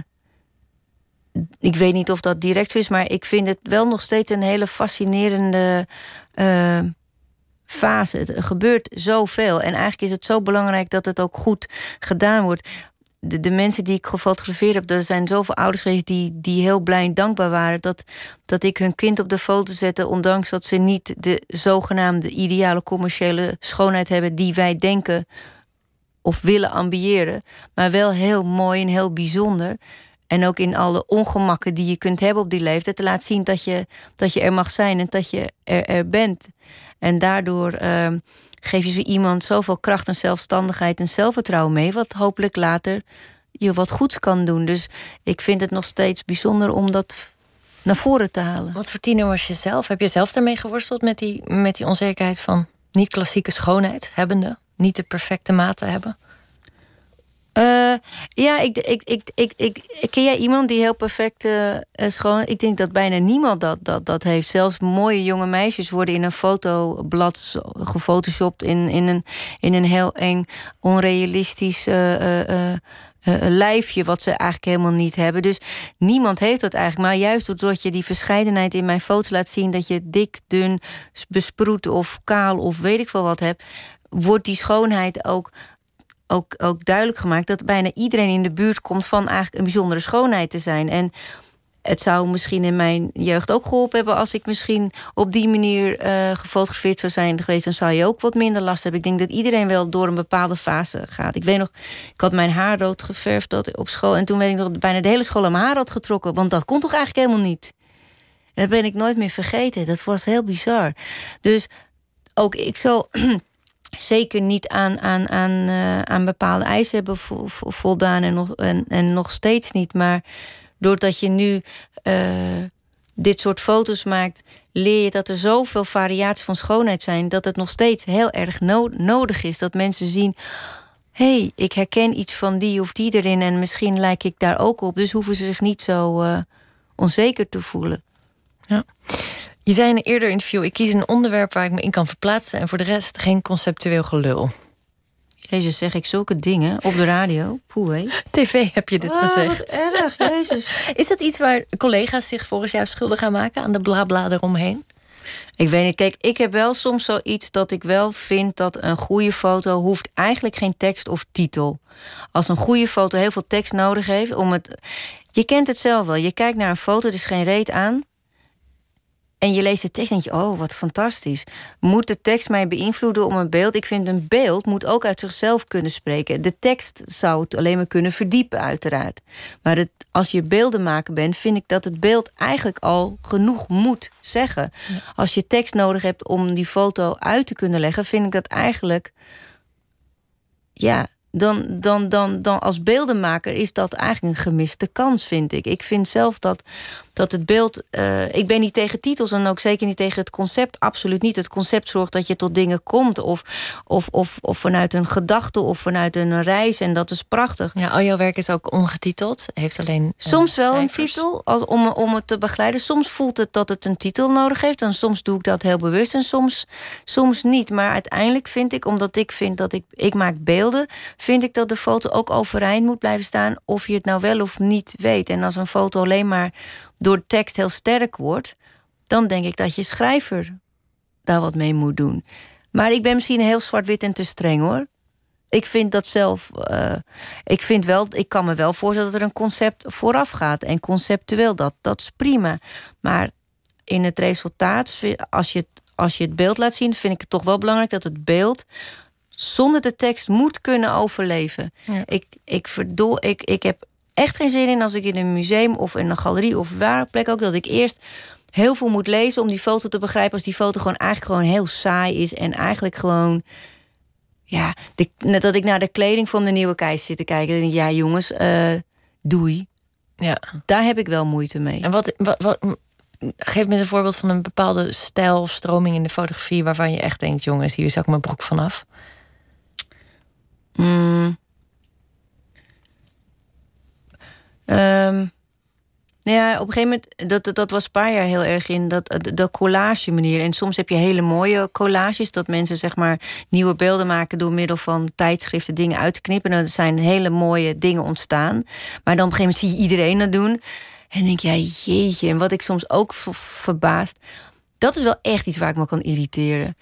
ik weet niet of dat direct zo is. Maar ik vind het wel nog steeds een hele fascinerende uh, fase. Het gebeurt zoveel. En eigenlijk is het zo belangrijk dat het ook goed gedaan wordt de, de mensen die ik gefotografeerd heb, er zijn zoveel ouders geweest die, die heel blij en dankbaar waren dat, dat ik hun kind op de foto zette, ondanks dat ze niet de zogenaamde ideale commerciële schoonheid hebben die wij denken of willen ambiëren, maar wel heel mooi en heel bijzonder. En ook in alle ongemakken die je kunt hebben op die leeftijd. Te laten zien dat je, dat je er mag zijn en dat je er, er bent. En daardoor uh, geef je zo iemand zoveel kracht en zelfstandigheid en zelfvertrouwen mee. Wat hopelijk later je wat goeds kan doen. Dus ik vind het nog steeds bijzonder om dat naar voren te halen. Wat voor tiener was je zelf? Heb je zelf daarmee geworsteld met die, met die onzekerheid van niet klassieke schoonheid hebbende? Niet de perfecte mate hebben? Uh, ja, ik, ik, ik, ik, ik, ken jij iemand die heel perfect uh, schoon... Ik denk dat bijna niemand dat, dat, dat heeft. Zelfs mooie jonge meisjes worden in een fotoblad gefotoshopt... in, in, een, in een heel eng, onrealistisch uh, lijfje... wat ze eigenlijk helemaal niet hebben. Dus niemand heeft dat eigenlijk. Maar juist doordat je die verscheidenheid in mijn foto laat zien... dat je dik, dun, besproet of kaal of weet ik veel wat hebt... wordt die schoonheid ook ook, ook duidelijk gemaakt dat bijna iedereen in de buurt komt van eigenlijk een bijzondere schoonheid te zijn. En het zou misschien in mijn jeugd ook geholpen hebben als ik misschien op die manier uh, gefotografeerd zou zijn geweest. Dan zou je ook wat minder last hebben. Ik denk dat iedereen wel door een bepaalde fase gaat. Ik weet nog, ik had mijn haar rood geverfd dat op school. En toen weet ik nog bijna de hele school aan mijn haar had getrokken. Want dat kon toch eigenlijk helemaal niet. dat ben ik nooit meer vergeten. Dat was heel bizar. Dus ook ik zal zeker niet aan, aan, aan, uh, aan bepaalde eisen hebben voldaan en nog, en, en nog steeds niet. Maar doordat je nu uh, dit soort foto's maakt, leer je dat er zoveel variaties van schoonheid zijn, dat het nog steeds heel erg no nodig is dat mensen zien. Hé, hey, ik herken iets van die of die erin en misschien lijk ik daar ook op. Dus hoeven ze zich niet zo uh, onzeker te voelen. Ja. Je zei in een eerder interview: ik kies een onderwerp waar ik me in kan verplaatsen en voor de rest geen conceptueel gelul. Jezus, zeg ik zulke dingen op de radio? Poeh, TV heb je dit ah, gezegd. erg, Jezus. Is dat iets waar collega's zich volgens jou schuldig gaan maken aan de blabla eromheen? Ik weet niet. Kijk, ik heb wel soms zoiets dat ik wel vind dat een goede foto hoeft eigenlijk geen tekst of titel. Als een goede foto heel veel tekst nodig heeft om het. Je kent het zelf wel. Je kijkt naar een foto, er is geen reet aan. En je leest de tekst en denk je, oh, wat fantastisch. Moet de tekst mij beïnvloeden om een beeld? Ik vind een beeld moet ook uit zichzelf kunnen spreken. De tekst zou het alleen maar kunnen verdiepen, uiteraard. Maar het, als je beelden maken bent, vind ik dat het beeld eigenlijk al genoeg moet zeggen. Als je tekst nodig hebt om die foto uit te kunnen leggen, vind ik dat eigenlijk... Ja, dan, dan, dan, dan als beeldenmaker is dat eigenlijk een gemiste kans, vind ik. Ik vind zelf dat dat het beeld. Uh, ik ben niet tegen titels en ook zeker niet tegen het concept. Absoluut niet. Het concept zorgt dat je tot dingen komt. Of, of, of, of vanuit een gedachte of vanuit een reis. En dat is prachtig. Ja, al jouw werk is ook ongetiteld. Heeft alleen. Uh, soms wel een titel als, om, om het te begeleiden. Soms voelt het dat het een titel nodig heeft. En soms doe ik dat heel bewust. En soms, soms niet. Maar uiteindelijk vind ik, omdat ik vind dat ik, ik maak beelden. Vind ik dat de foto ook overeind moet blijven staan. Of je het nou wel of niet weet. En als een foto alleen maar door de tekst heel sterk wordt, dan denk ik dat je schrijver daar wat mee moet doen. Maar ik ben misschien heel zwart-wit en te streng hoor. Ik vind dat zelf. Uh, ik vind wel, ik kan me wel voorstellen dat er een concept vooraf gaat. En conceptueel, dat, dat is prima. Maar in het resultaat, als je als je het beeld laat zien, vind ik het toch wel belangrijk dat het beeld zonder de tekst moet kunnen overleven. Ik, ik, verdoor, ik, ik heb echt geen zin in als ik in een museum of in een galerie of waar plek ook, dat ik eerst heel veel moet lezen om die foto te begrijpen. Als die foto gewoon eigenlijk gewoon heel saai is en eigenlijk gewoon. Ja, net dat ik naar de kleding van de nieuwe keizer zit te kijken. En ja, jongens, uh, doei. Ja. Daar heb ik wel moeite mee. En wat, wat, wat, geef me een voorbeeld van een bepaalde stijl of stroming in de fotografie waarvan je echt denkt, jongens, hier zak ik mijn broek vanaf. Mm. Um, ja, op een gegeven moment, dat, dat was een paar jaar heel erg in dat, de collage manier. En soms heb je hele mooie collages, dat mensen zeg maar nieuwe beelden maken door middel van tijdschriften, dingen uit te knippen. En er zijn hele mooie dingen ontstaan. Maar dan op een gegeven moment zie je iedereen dat doen. En denk jij, ja, jeetje. En wat ik soms ook verbaast, dat is wel echt iets waar ik me kan irriteren.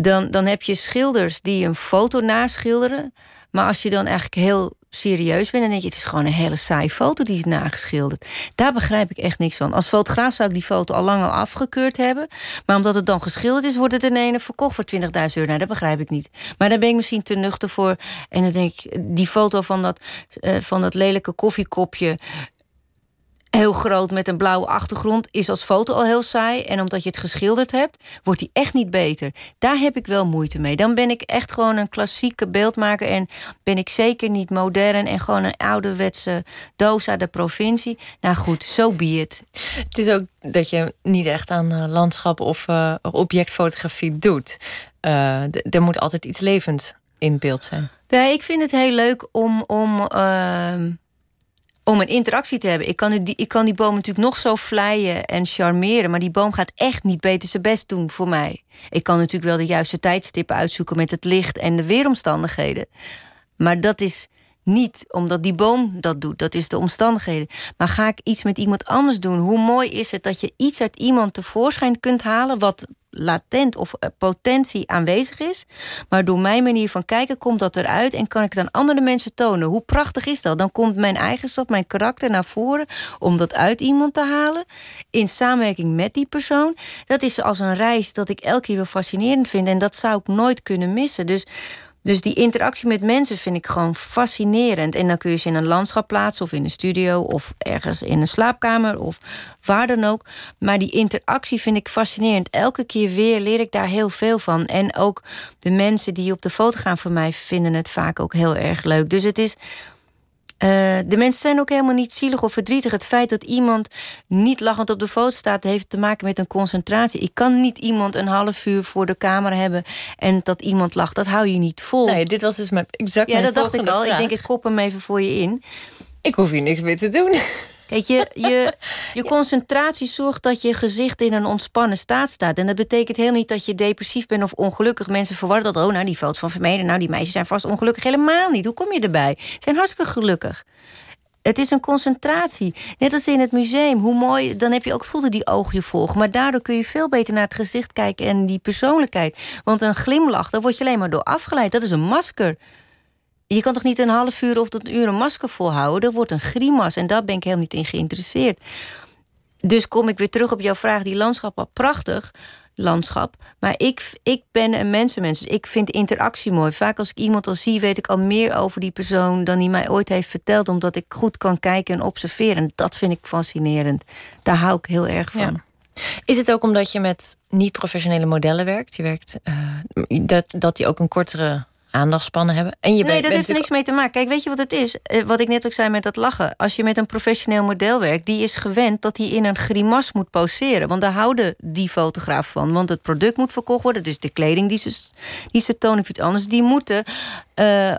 Dan, dan heb je schilders die een foto naschilderen. Maar als je dan eigenlijk heel serieus ben, dan denk je: het is gewoon een hele saaie foto die is nageschilderd. Daar begrijp ik echt niks van. Als fotograaf zou ik die foto al lang al afgekeurd hebben. Maar omdat het dan geschilderd is, wordt het in ene verkocht voor 20.000 euro. Nou, dat begrijp ik niet. Maar daar ben ik misschien te nuchter voor. En dan denk ik: die foto van dat, uh, van dat lelijke koffiekopje heel groot met een blauwe achtergrond is als foto al heel saai. En omdat je het geschilderd hebt, wordt die echt niet beter. Daar heb ik wel moeite mee. Dan ben ik echt gewoon een klassieke beeldmaker. En ben ik zeker niet modern en gewoon een ouderwetse dosa de provincie. Nou goed, zo so be it. Het is ook dat je niet echt aan uh, landschap of uh, objectfotografie doet. Uh, er moet altijd iets levends in beeld zijn. Ja, ik vind het heel leuk om. om ehm, om een interactie te hebben. Ik kan, die, ik kan die boom natuurlijk nog zo vleien en charmeren, maar die boom gaat echt niet beter zijn best doen voor mij. Ik kan natuurlijk wel de juiste tijdstippen uitzoeken met het licht en de weeromstandigheden. Maar dat is niet omdat die boom dat doet, dat is de omstandigheden. Maar ga ik iets met iemand anders doen? Hoe mooi is het dat je iets uit iemand tevoorschijn kunt halen wat latent of eh, potentie aanwezig is. Maar door mijn manier van kijken komt dat eruit en kan ik het aan andere mensen tonen. Hoe prachtig is dat? Dan komt mijn eigenschap, mijn karakter naar voren om dat uit iemand te halen. In samenwerking met die persoon. Dat is als een reis dat ik elke keer weer fascinerend vind. En dat zou ik nooit kunnen missen. Dus dus die interactie met mensen vind ik gewoon fascinerend. En dan kun je ze in een landschap plaatsen, of in een studio, of ergens in een slaapkamer, of waar dan ook. Maar die interactie vind ik fascinerend. Elke keer weer leer ik daar heel veel van. En ook de mensen die op de foto gaan voor mij vinden het vaak ook heel erg leuk. Dus het is uh, de mensen zijn ook helemaal niet zielig of verdrietig. Het feit dat iemand niet lachend op de foto staat, heeft te maken met een concentratie. Ik kan niet iemand een half uur voor de camera hebben en dat iemand lacht. Dat hou je niet vol. Nee, dit was dus mijn exact. Ja, dat dacht ik al. Vraag. Ik denk, ik kop hem even voor je in. Ik hoef hier niks meer te doen. Kijk, je, je, je concentratie zorgt dat je gezicht in een ontspannen staat staat. En dat betekent helemaal niet dat je depressief bent of ongelukkig. Mensen verwarren dat, oh, nou, die foto's van Vermeden, nou, die meisjes zijn vast ongelukkig. Helemaal niet. Hoe kom je erbij? Ze zijn hartstikke gelukkig. Het is een concentratie. Net als in het museum. Hoe mooi, dan heb je ook dat die ogen je volgen. Maar daardoor kun je veel beter naar het gezicht kijken en die persoonlijkheid. Want een glimlach, daar word je alleen maar door afgeleid. Dat is een masker. Je kan toch niet een half uur of tot een uur een masker volhouden? Dat wordt een grimas en daar ben ik helemaal niet in geïnteresseerd. Dus kom ik weer terug op jouw vraag. Die landschap, prachtig landschap. Maar ik, ik ben een mensenmens. Dus ik vind interactie mooi. Vaak als ik iemand al zie, weet ik al meer over die persoon dan die mij ooit heeft verteld. Omdat ik goed kan kijken en observeren. En dat vind ik fascinerend. Daar hou ik heel erg van. Is het ook omdat je met niet-professionele modellen werkt? Je werkt uh, dat, dat die ook een kortere aandachtspannen hebben. En je nee, dat heeft er niks mee te maken. Kijk, weet je wat het is? Eh, wat ik net ook zei met dat lachen. Als je met een professioneel model werkt, die is gewend dat hij in een grimas moet poseren. Want daar houden die fotograaf van. Want het product moet verkocht worden. Dus de kleding die ze, die ze tonen, of iets anders, die moeten uh,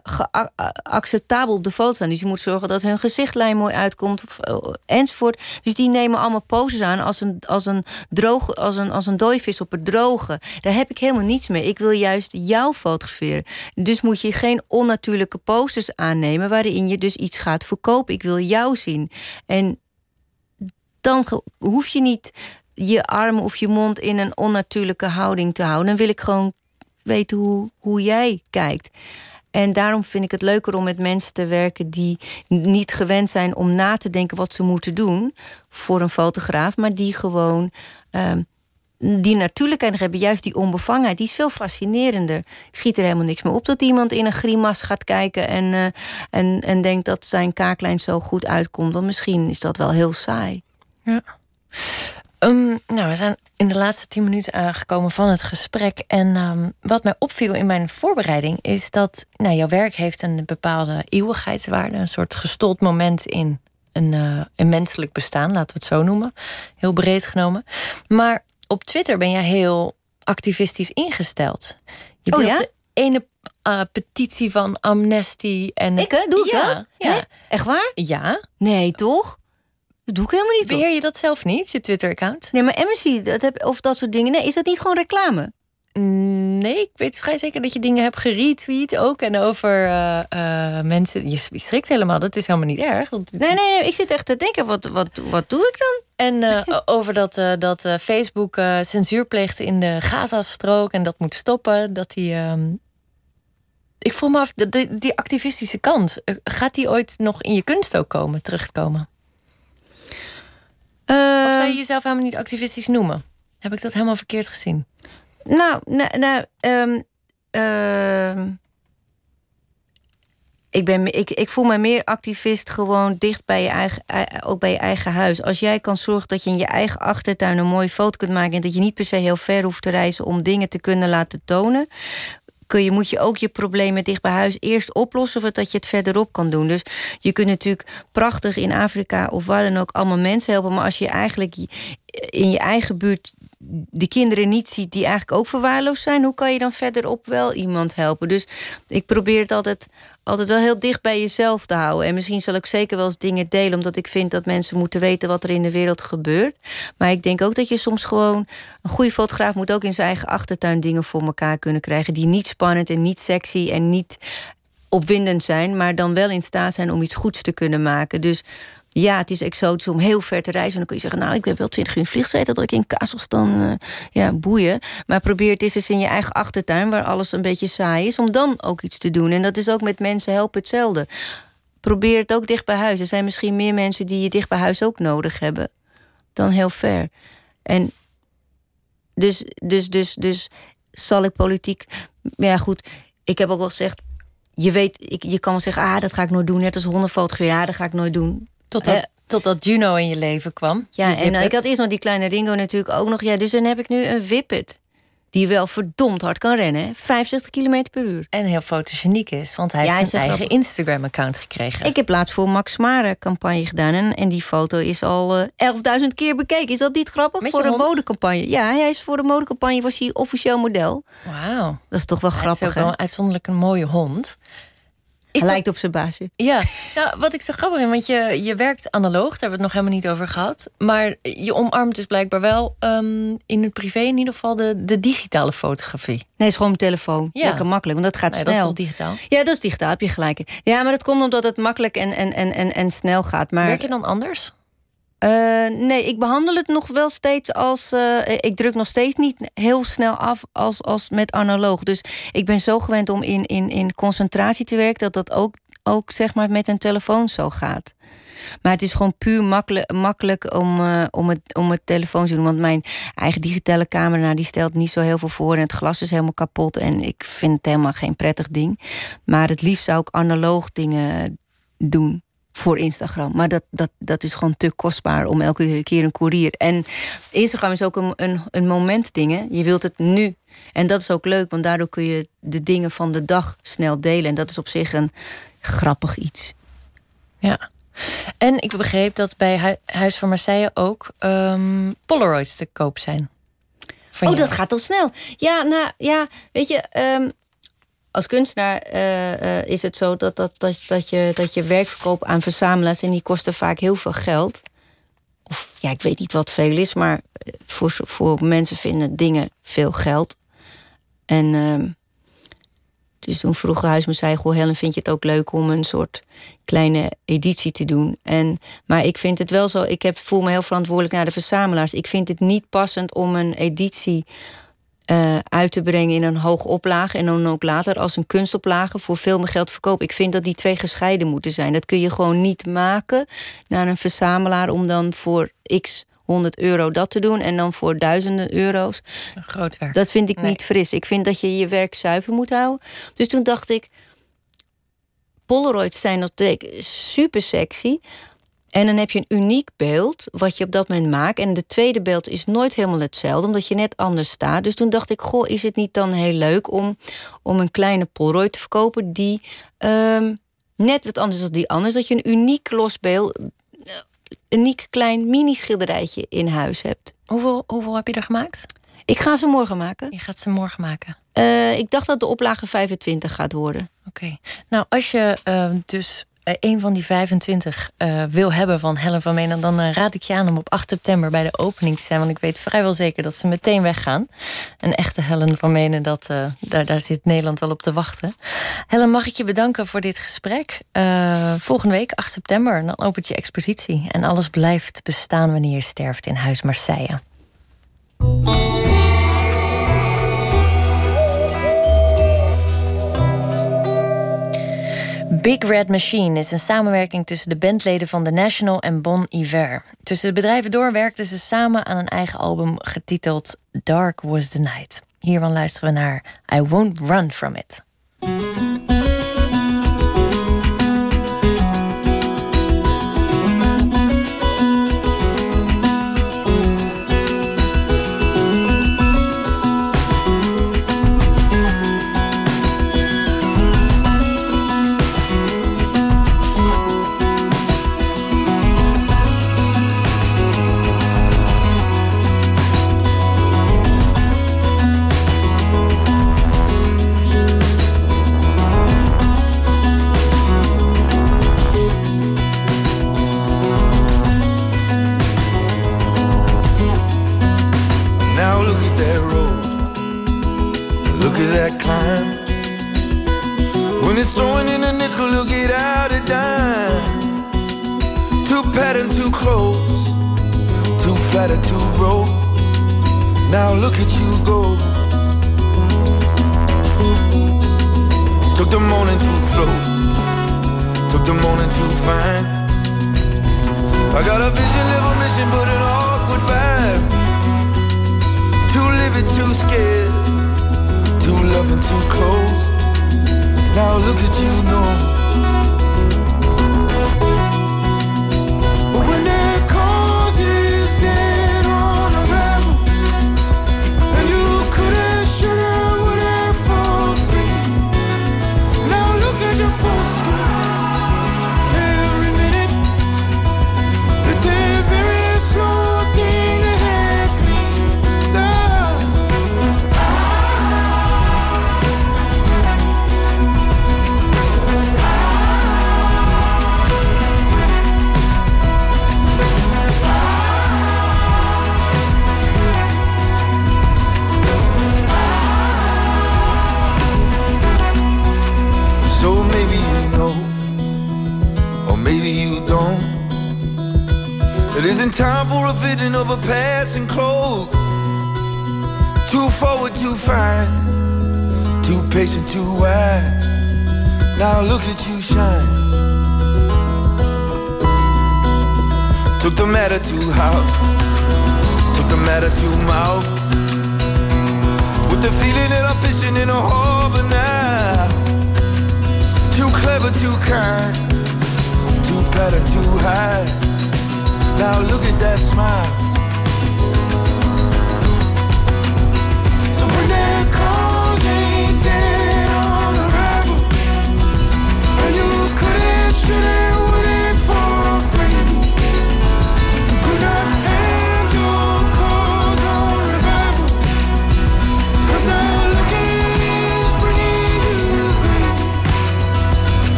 acceptabel op de foto staan. Dus je moet zorgen dat hun gezichtlijn mooi uitkomt, uh, enzovoort. Dus die nemen allemaal poses aan als een, als een, droog, als een, als een dooivis op het droge. Daar heb ik helemaal niets mee. Ik wil juist jou fotograferen. Dus moet je geen onnatuurlijke poses aannemen waarin je dus iets gaat verkopen. Ik wil jou zien. En dan hoef je niet je armen of je mond in een onnatuurlijke houding te houden. Dan wil ik gewoon weten hoe, hoe jij kijkt. En daarom vind ik het leuker om met mensen te werken die niet gewend zijn om na te denken wat ze moeten doen voor een fotograaf, maar die gewoon um, die natuurlijkheid hebben, juist die onbevangenheid, die is veel fascinerender. Ik schiet er helemaal niks meer op dat iemand in een grimas gaat kijken en, uh, en, en denkt dat zijn kaaklijn zo goed uitkomt. Want misschien is dat wel heel saai. Ja. Um, nou, we zijn in de laatste tien minuten aangekomen van het gesprek. En um, wat mij opviel in mijn voorbereiding is dat nou, jouw werk heeft een bepaalde eeuwigheidswaarde, een soort gestold moment in een, uh, een menselijk bestaan, laten we het zo noemen. Heel breed genomen. Maar op Twitter ben jij heel activistisch ingesteld. Je oh ja? de ene uh, petitie van Amnesty en. Ik, hè? Doe ik ja, dat? Ja. Echt waar? Ja. Nee, toch? Dat doe ik helemaal niet. Beheer je dat zelf niet, je Twitter-account? Nee, maar Amnesty dat heb, of dat soort dingen. Nee, is dat niet gewoon reclame? Nee, ik weet vrij zeker dat je dingen hebt geretweet ook. En over uh, uh, mensen. Je strikt helemaal, dat is helemaal niet erg. Dat... Nee, nee, nee, ik zit echt te denken: wat, wat, wat doe ik dan? En uh, over dat, dat Facebook censuur pleegt in de Gazastrook en dat moet stoppen. Dat die. ehm, ik voel me af, die, die activistische kant, eh, gaat die ooit nog in je kunst ook komen, terugkomen? of zou je jezelf helemaal niet activistisch noemen? Heb ik dat helemaal verkeerd gezien? Nou, nou, nou um, ik, ben, ik, ik voel me meer activist gewoon dicht bij je eigen, ook bij je eigen huis. Als jij kan zorgen dat je in je eigen achtertuin een mooie foto kunt maken en dat je niet per se heel ver hoeft te reizen om dingen te kunnen laten tonen, kun je, moet je ook je problemen dicht bij huis eerst oplossen voordat je het verderop kan doen. Dus je kunt natuurlijk prachtig in Afrika of waar dan ook allemaal mensen helpen, maar als je eigenlijk in je eigen buurt de kinderen niet ziet die eigenlijk ook verwaarloosd zijn, hoe kan je dan verderop wel iemand helpen? Dus ik probeer het altijd, altijd wel heel dicht bij jezelf te houden. En misschien zal ik zeker wel eens dingen delen, omdat ik vind dat mensen moeten weten wat er in de wereld gebeurt. Maar ik denk ook dat je soms gewoon. Een goede fotograaf moet ook in zijn eigen achtertuin dingen voor elkaar kunnen krijgen. die niet spannend en niet sexy en niet opwindend zijn, maar dan wel in staat zijn om iets goeds te kunnen maken. Dus ja, het is exotisch om heel ver te reizen. En dan kun je zeggen, nou, ik ben wel twintig uur in vliegtuig... dat ik in Kazachstan, uh, ja, boeien. Maar probeer het eens in je eigen achtertuin... waar alles een beetje saai is, om dan ook iets te doen. En dat is ook met mensen helpen hetzelfde. Probeer het ook dicht bij huis. Er zijn misschien meer mensen die je dicht bij huis ook nodig hebben... dan heel ver. En dus, dus, dus, dus zal ik politiek... Ja, goed, ik heb ook wel gezegd... Je weet, je kan wel zeggen, ah, dat ga ik nooit doen. Net als hondenfotografie, ja, dat ga ik nooit doen Totdat, uh, totdat Juno in je leven kwam. Ja, en ik had eerst nog die kleine Ringo natuurlijk ook nog. Ja, dus dan heb ik nu een Whippet. Die wel verdomd hard kan rennen. 65 km per uur. En heel fotogeniek is. Want hij heeft zijn eigen Instagram-account gekregen. Ik heb laatst voor Max Mare campagne gedaan. En, en die foto is al uh, eh, 11.000 keer bekeken. Is dat niet grappig? Met voor een modecampagne. Ja, hij is voor de modecampagne was hij officieel model. Wauw. Dat is toch wel grappig, Hij is ook wel uitzonderlijk een mooie hond. Hij lijkt op zijn baasje. Ja, nou, wat ik zo grappig vind, want je, je werkt analoog, daar hebben we het nog helemaal niet over gehad. Maar je omarmt dus blijkbaar wel um, in het privé in ieder geval de, de digitale fotografie. Nee, is gewoon telefoon. Ja. Lekker makkelijk, want dat gaat nee, snel. Dat is toch digitaal? Ja, dat is digitaal, heb je gelijk. Ja, maar dat komt omdat het makkelijk en, en, en, en, en snel gaat. Maar... Werk je dan anders? Uh, nee, ik behandel het nog wel steeds als. Uh, ik druk nog steeds niet heel snel af als, als met analoog. Dus ik ben zo gewend om in, in, in concentratie te werken dat dat ook, ook zeg maar met een telefoon zo gaat. Maar het is gewoon puur makkelijk, makkelijk om, uh, om, het, om het telefoon te doen. Want mijn eigen digitale camera die stelt niet zo heel veel voor. En het glas is helemaal kapot. En ik vind het helemaal geen prettig ding. Maar het liefst zou ik analoog dingen doen voor Instagram. Maar dat, dat, dat is gewoon te kostbaar om elke keer een koerier. En Instagram is ook een, een, een momentding. Hè? Je wilt het nu. En dat is ook leuk, want daardoor kun je de dingen van de dag snel delen. En dat is op zich een grappig iets. Ja. En ik begreep dat bij Huis van Marseille ook um, Polaroids te koop zijn. Oh, dat gaat al snel. Ja, nou ja, weet je, um, als kunstenaar uh, is het zo dat, dat, dat, dat, je, dat je werk verkoopt aan verzamelaars en die kosten vaak heel veel geld. Of ja, ik weet niet wat veel is, maar voor, voor mensen vinden dingen veel geld. En uh, dus toen vroeg Huisman zei: Goh, Helen, vind je het ook leuk om een soort kleine editie te doen? En, maar ik vind het wel zo, ik heb, voel me heel verantwoordelijk naar de verzamelaars. Ik vind het niet passend om een editie uh, uit te brengen in een hoge oplage. En dan ook later als een kunstoplage voor veel meer geld verkopen. Ik vind dat die twee gescheiden moeten zijn. Dat kun je gewoon niet maken naar een verzamelaar om dan voor x 100 euro dat te doen en dan voor duizenden euro's. Een groot werk. Dat vind ik niet fris. Ik vind dat je je werk zuiver moet houden. Dus toen dacht ik. Polaroids zijn natuurlijk super sexy. En dan heb je een uniek beeld wat je op dat moment maakt. En de tweede beeld is nooit helemaal hetzelfde, omdat je net anders staat. Dus toen dacht ik, goh, is het niet dan heel leuk om, om een kleine Polaroid te verkopen die um, net wat anders is dan die anders. Dat je een uniek losbeeld, een uniek klein mini-schilderijtje in huis hebt. Hoeveel, hoeveel heb je er gemaakt? Ik ga ze morgen maken. Je gaat ze morgen maken? Uh, ik dacht dat de oplage 25 gaat worden. Oké. Nou, als je uh, dus een van die 25 uh, wil hebben van Helen van Menen... dan uh, raad ik je aan om op 8 september bij de opening te zijn. Want ik weet vrijwel zeker dat ze meteen weggaan. Een echte Helen van Menen, dat, daar, daar zit Nederland wel op te wachten. Helen, mag ik je bedanken voor dit gesprek. volgende week, 8 september, dan opent je expositie. En alles blijft bestaan wanneer je sterft in Huis Marseille. Big Red Machine is een samenwerking tussen de bandleden van The National en Bon Iver. Tussen de bedrijven door werkten ze samen aan een eigen album getiteld Dark Was the Night. Hiervan luisteren we naar I Won't Run From It. got a two-row. Now look at you go. Took the morning to float. Took the morning to find. I got a vision, live mission, but an awkward vibe. Too livid, too scared. Too loving, too close. Now look at you, know. time for a vision of a passing cloak. Too forward, too fine, too patient, too wise. Now look at you shine. Took the matter to house, took the matter to mouth. With the feeling that I'm fishing in a harbor now. Too clever, too kind, too better, too high. Now look at that smile. So when that ain't on arrival, and you couldn't, shouldn't.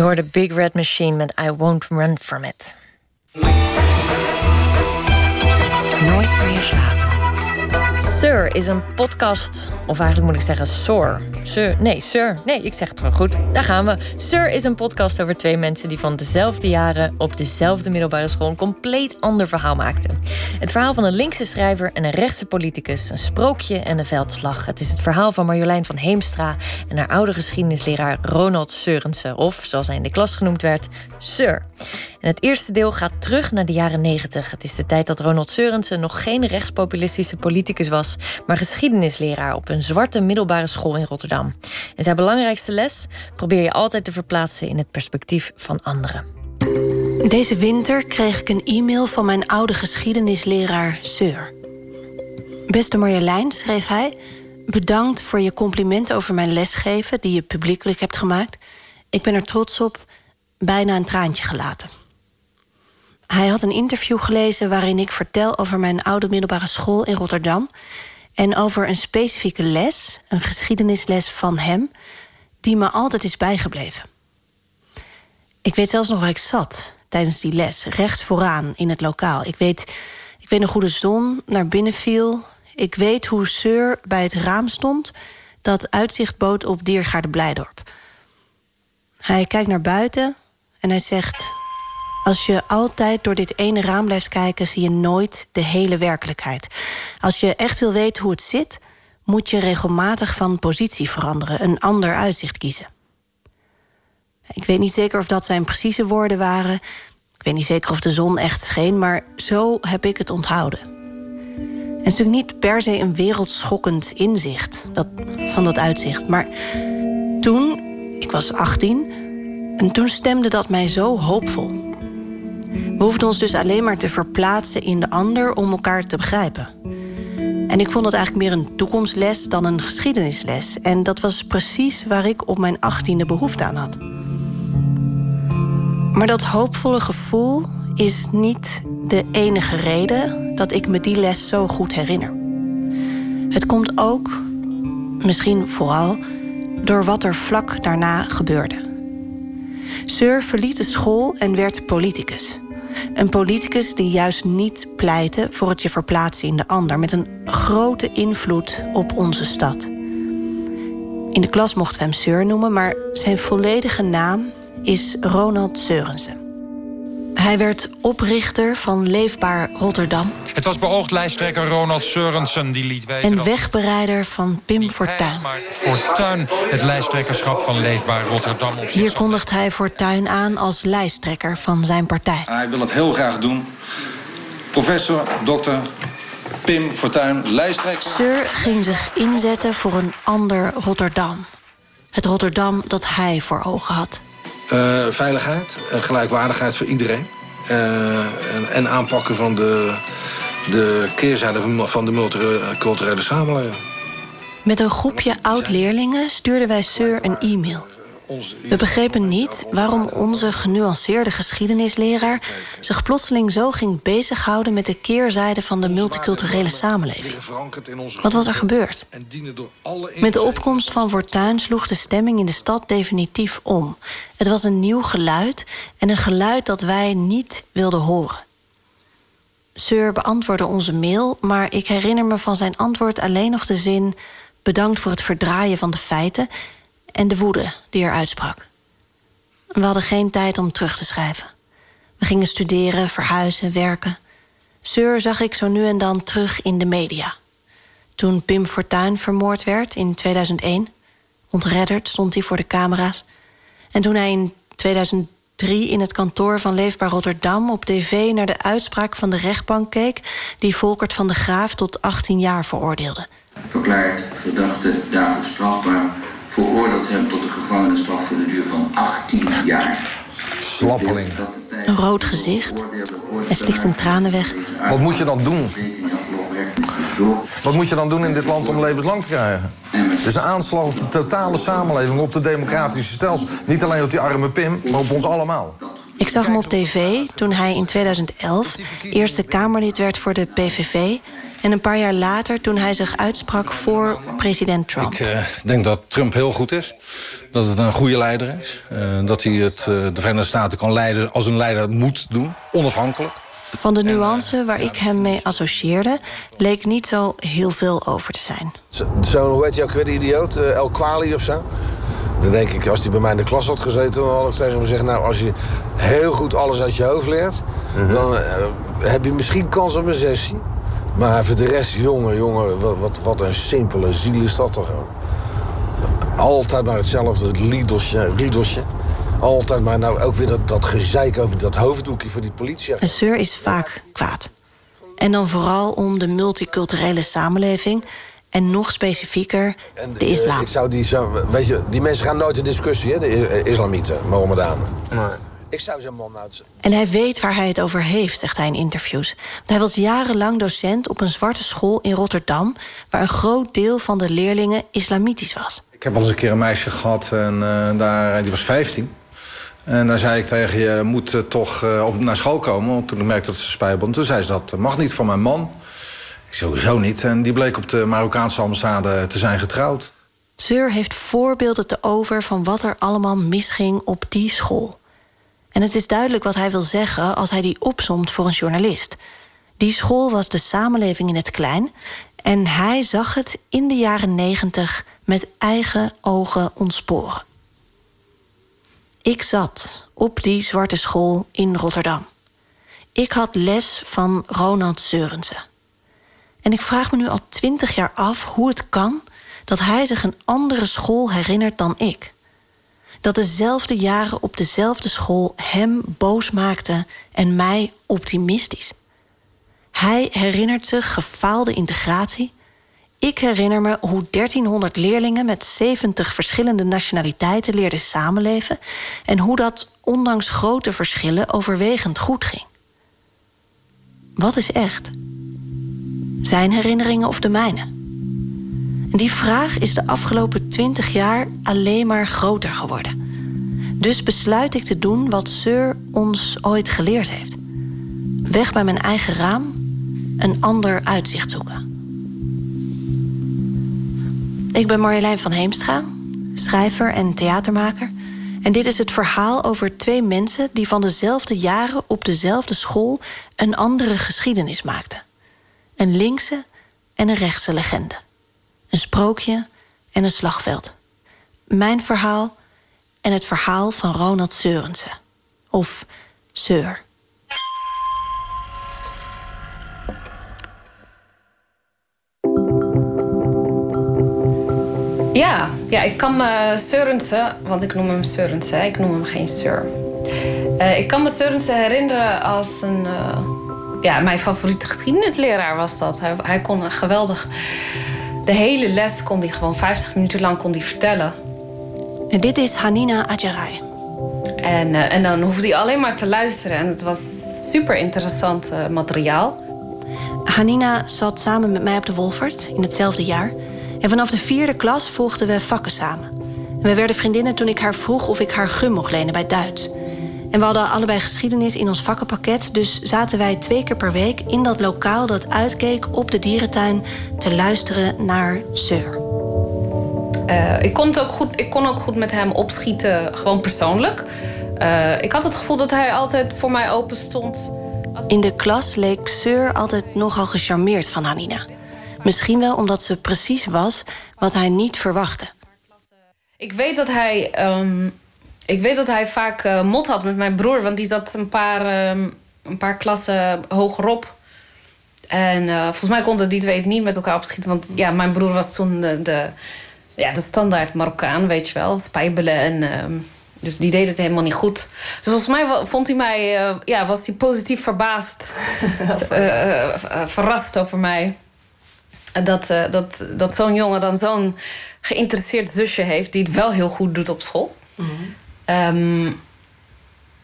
Hoorde Big Red Machine met I Won't Run From It. Nooit meer slapen. Sir is een podcast, of eigenlijk moet ik zeggen Sor. Sir, nee, Sir. Nee, ik zeg het wel goed. Daar gaan we. Sir is een podcast over twee mensen die van dezelfde jaren op dezelfde middelbare school een compleet ander verhaal maakten. Het verhaal van een linkse schrijver en een rechtse politicus, een sprookje en een veldslag. Het is het verhaal van Marjolein van Heemstra en haar oude geschiedenisleraar Ronald Seurensen, of zoals hij in de klas genoemd werd, Sir. En het eerste deel gaat terug naar de jaren 90. Het is de tijd dat Ronald Seurensen nog geen rechtspopulistische politicus was, maar geschiedenisleraar op een zwarte middelbare school in Rotterdam. En zijn belangrijkste les: probeer je altijd te verplaatsen in het perspectief van anderen. Deze winter kreeg ik een e-mail van mijn oude geschiedenisleraar Seur. Beste Marjolein, schreef hij, bedankt voor je compliment over mijn lesgeven die je publiekelijk hebt gemaakt. Ik ben er trots op, bijna een traantje gelaten. Hij had een interview gelezen waarin ik vertel over mijn oude middelbare school in Rotterdam En over een specifieke les, een geschiedenisles van hem, die me altijd is bijgebleven. Ik weet zelfs nog waar ik zat tijdens die les, rechts vooraan in het lokaal. Ik weet, ik weet nog hoe de zon naar binnen viel. Ik weet hoe Seur bij het raam stond dat uitzicht bood op Diergaarde Blijdorp. Hij kijkt naar buiten en hij zegt: Als je altijd door dit ene raam blijft kijken, zie je nooit de hele werkelijkheid. Als je echt wil weten hoe het zit, moet je regelmatig van positie veranderen, een ander uitzicht kiezen. Ik weet niet zeker of dat zijn precieze woorden waren. Ik weet niet zeker of de zon echt scheen, maar zo heb ik het onthouden. En het is natuurlijk niet per se een wereldschokkend inzicht dat, van dat uitzicht. Maar toen, ik was 18, en toen stemde dat mij zo hoopvol. We hoefden ons dus alleen maar te verplaatsen in de ander om elkaar te begrijpen. En ik vond het eigenlijk meer een toekomstles dan een geschiedenisles. En dat was precies waar ik op mijn achttiende behoefte aan had. Maar dat hoopvolle gevoel is niet de enige reden dat ik me die les zo goed herinner. Het komt ook, misschien vooral, door wat er vlak daarna gebeurde. Sir verliet de school en werd politicus. Een politicus die juist niet pleitte voor het je verplaatsen in de ander, met een grote invloed op onze stad. In de klas mochten we hem Sir noemen, maar zijn volledige naam is Ronald Seurensen. Hij werd oprichter van Leefbaar Rotterdam. Het was beoogd lijsttrekker Ronald Seurensen die liet weten... En wegbereider van Pim Fortuyn. Fortuyn het lijsttrekkerschap van Leefbaar Rotterdam op Hier kondigt hij Fortuyn aan als lijsttrekker van zijn partij. Hij wil het heel graag doen. Professor, dokter Pim Fortuyn, lijsttrekker... Seur ging zich inzetten voor een ander Rotterdam. Het Rotterdam dat hij voor ogen had. Uh, veiligheid en gelijkwaardigheid voor iedereen. Uh, en, en, aanpakken van de, de keerzijde van de multiculturele samenleving. Met een groepje oud-leerlingen stuurden wij Seur een e-mail. We begrepen niet waarom onze genuanceerde geschiedenisleraar zich plotseling zo ging bezighouden met de keerzijde van de multiculturele samenleving. Wat was er gebeurd? Met de opkomst van Fortuyn sloeg de stemming in de stad definitief om. Het was een nieuw geluid en een geluid dat wij niet wilden horen. Sir beantwoordde onze mail, maar ik herinner me van zijn antwoord alleen nog de zin: bedankt voor het verdraaien van de feiten en de woede die er uitsprak. We hadden geen tijd om terug te schrijven. We gingen studeren, verhuizen, werken. Seur zag ik zo nu en dan terug in de media. Toen Pim Fortuyn vermoord werd in 2001, ontredderd stond hij voor de camera's. En toen hij in 2003 in het kantoor van Leefbaar Rotterdam op tv naar de uitspraak van de rechtbank keek, die Volkert van de Graaf tot 18 jaar veroordeelde. Verklaart verdachte daarvoor strafbaar veroordeelt hem tot een gevangenisstraf voor de duur van 18 jaar. Slappeling. Een rood gezicht. Hij slikt zijn tranen weg. Wat moet je dan doen? Wat moet je dan doen in dit land om levenslang te krijgen? Het is een aanslag op de totale samenleving, op de democratische stelsel. Niet alleen op die arme Pim, maar op ons allemaal. Ik zag hem op tv toen hij in 2011 Eerste Kamerlid werd voor de PVV... En een paar jaar later, toen hij zich uitsprak voor president Trump. Ik uh, denk dat Trump heel goed is. Dat het een goede leider is. Uh, dat hij het, uh, de Verenigde Staten kan leiden als een leider moet doen. Onafhankelijk. Van de nuance waar ik hem mee associeerde... leek niet zo heel veel over te zijn. Zo'n, zo, hoe heet je ook weer, die idioot? El Kwali of zo? Dan denk ik, als hij bij mij in de klas had gezeten... dan had ik tegen hem gezegd... nou, als je heel goed alles uit je hoofd leert... Mm -hmm. dan heb je misschien kans op een sessie. Maar voor de rest, jongen, jongen, wat, wat, wat een simpele ziel is dat toch. Altijd maar hetzelfde, het liedelsje. Altijd maar nou ook weer dat, dat gezeik over dat hoofddoekje voor die politie. Een zeur is vaak kwaad. En dan vooral om de multiculturele samenleving... en nog specifieker de islam. Uh, ik zou die, weet je, die mensen gaan nooit in discussie, hè, de islamieten, Mohammedanen. Nee. Ik zou zijn man uit. En hij weet waar hij het over heeft, zegt hij in interviews. Want hij was jarenlang docent op een zwarte school in Rotterdam... waar een groot deel van de leerlingen islamitisch was. Ik heb wel eens een keer een meisje gehad en uh, daar, die was 15. En daar zei ik tegen je, moet uh, toch uh, op, naar school komen. Want toen ik merkte dat ze spijbelde. Toen zei ze, dat mag niet van mijn man. Ik Sowieso niet. En die bleek op de Marokkaanse ambassade te zijn getrouwd. Seur heeft voorbeelden te over van wat er allemaal misging op die school. En het is duidelijk wat hij wil zeggen als hij die opsomt voor een journalist. Die school was de samenleving in het klein en hij zag het in de jaren negentig met eigen ogen ontsporen. Ik zat op die zwarte school in Rotterdam. Ik had les van Ronald Seurensen. En ik vraag me nu al twintig jaar af hoe het kan dat hij zich een andere school herinnert dan ik. Dat dezelfde jaren op dezelfde school hem boos maakten en mij optimistisch. Hij herinnert zich gefaalde integratie. Ik herinner me hoe 1300 leerlingen met 70 verschillende nationaliteiten leerden samenleven en hoe dat ondanks grote verschillen overwegend goed ging. Wat is echt? Zijn herinneringen of de mijne? Die vraag is de afgelopen twintig jaar alleen maar groter geworden. Dus besluit ik te doen wat Sir ons ooit geleerd heeft. Weg bij mijn eigen raam, een ander uitzicht zoeken. Ik ben Marjolein van Heemstra, schrijver en theatermaker. En dit is het verhaal over twee mensen die van dezelfde jaren op dezelfde school een andere geschiedenis maakten. Een linkse en een rechtse legende. Een sprookje en een slagveld. Mijn verhaal en het verhaal van Ronald Seurensen. Of Seur. Ja, ja, ik kan me Seurensen, want ik noem hem Seurensen, ik noem hem geen Seur. Uh, ik kan me Seurensen herinneren als een. Uh, ja, mijn favoriete geschiedenisleraar was dat. Hij, hij kon geweldig. De hele les kon hij gewoon 50 minuten lang kon hij vertellen. En dit is Hanina Adjarai. En, uh, en dan hoefde hij alleen maar te luisteren. En het was super interessant materiaal. Hanina zat samen met mij op de Wolfert in hetzelfde jaar. En vanaf de vierde klas volgden we vakken samen. En we werden vriendinnen toen ik haar vroeg of ik haar gum mocht lenen bij Duits. En we hadden allebei geschiedenis in ons vakkenpakket, dus zaten wij twee keer per week in dat lokaal dat uitkeek op de dierentuin te luisteren naar Seur. Uh, ik, kon het ook goed, ik kon ook goed met hem opschieten, gewoon persoonlijk. Uh, ik had het gevoel dat hij altijd voor mij open stond. In de klas leek Seur altijd nogal gecharmeerd van Hanina. Misschien wel omdat ze precies was wat hij niet verwachtte. Ik weet dat hij, um, ik weet dat hij vaak uh, mot had met mijn broer, want die zat een paar, um, een paar klassen hogerop. En uh, volgens mij konden die twee het niet met elkaar opschieten. Want ja, mijn broer was toen de, de, ja, de standaard Marokkaan, weet je wel. Spijbelen en... Uh, dus die deed het helemaal niet goed. Dus volgens mij vond hij mij, uh, ja, was hij positief verbaasd. verrast over mij dat, dat, dat zo'n jongen dan zo'n geïnteresseerd zusje heeft... die het wel heel goed doet op school. Mm -hmm. Um,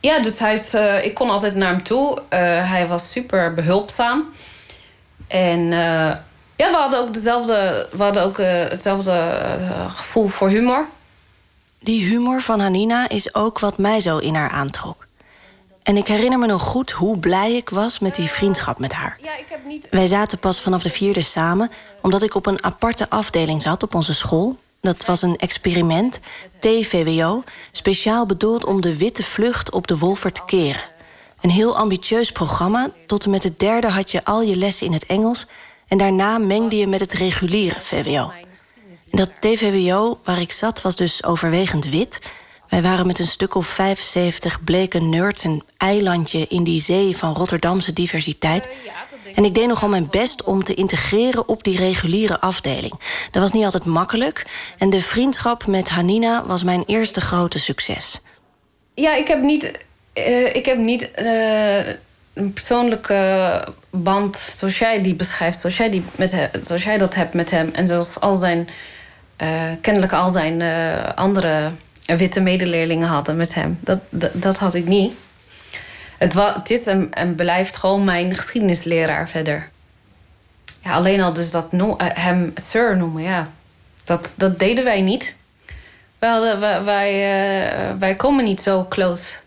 ja, dus hij is, uh, ik kon altijd naar hem toe. Uh, hij was super behulpzaam. En ja, we hadden ook, dezelfde, we hadden ook hetzelfde gevoel voor humor. Die humor van Hanina is ook wat mij zo in haar aantrok. En ik herinner me nog goed hoe blij ik was met die vriendschap met haar. Wij zaten pas vanaf de vierde samen, omdat ik op een aparte afdeling zat op onze school. Dat was een experiment, TVWO, speciaal bedoeld om de witte vlucht op de Wolver te keren. Een heel ambitieus programma. Tot en met het derde had je al je lessen in het Engels. En daarna mengde je met het reguliere VWO. Dat TVWO waar ik zat was dus overwegend wit. Wij waren met een stuk of 75 bleke nerds een eilandje in die zee van Rotterdamse diversiteit. En ik deed nogal mijn best om te integreren op die reguliere afdeling. Dat was niet altijd makkelijk. En de vriendschap met Hanina was mijn eerste grote succes. Ja, ik heb niet, uh, ik heb niet uh, een persoonlijke band zoals jij die beschrijft. Zoals jij, die met zoals jij dat hebt met hem. En zoals al zijn, uh, kennelijk al zijn andere witte medeleerlingen hadden met hem. Dat, dat had ik niet. Het, was, het is en, en blijft gewoon mijn geschiedenisleraar verder. Ja, alleen al dus dat no, uh, hem sir noemen, ja. Dat, dat deden wij niet. Wij, hadden, wij, wij, uh, wij komen niet zo close,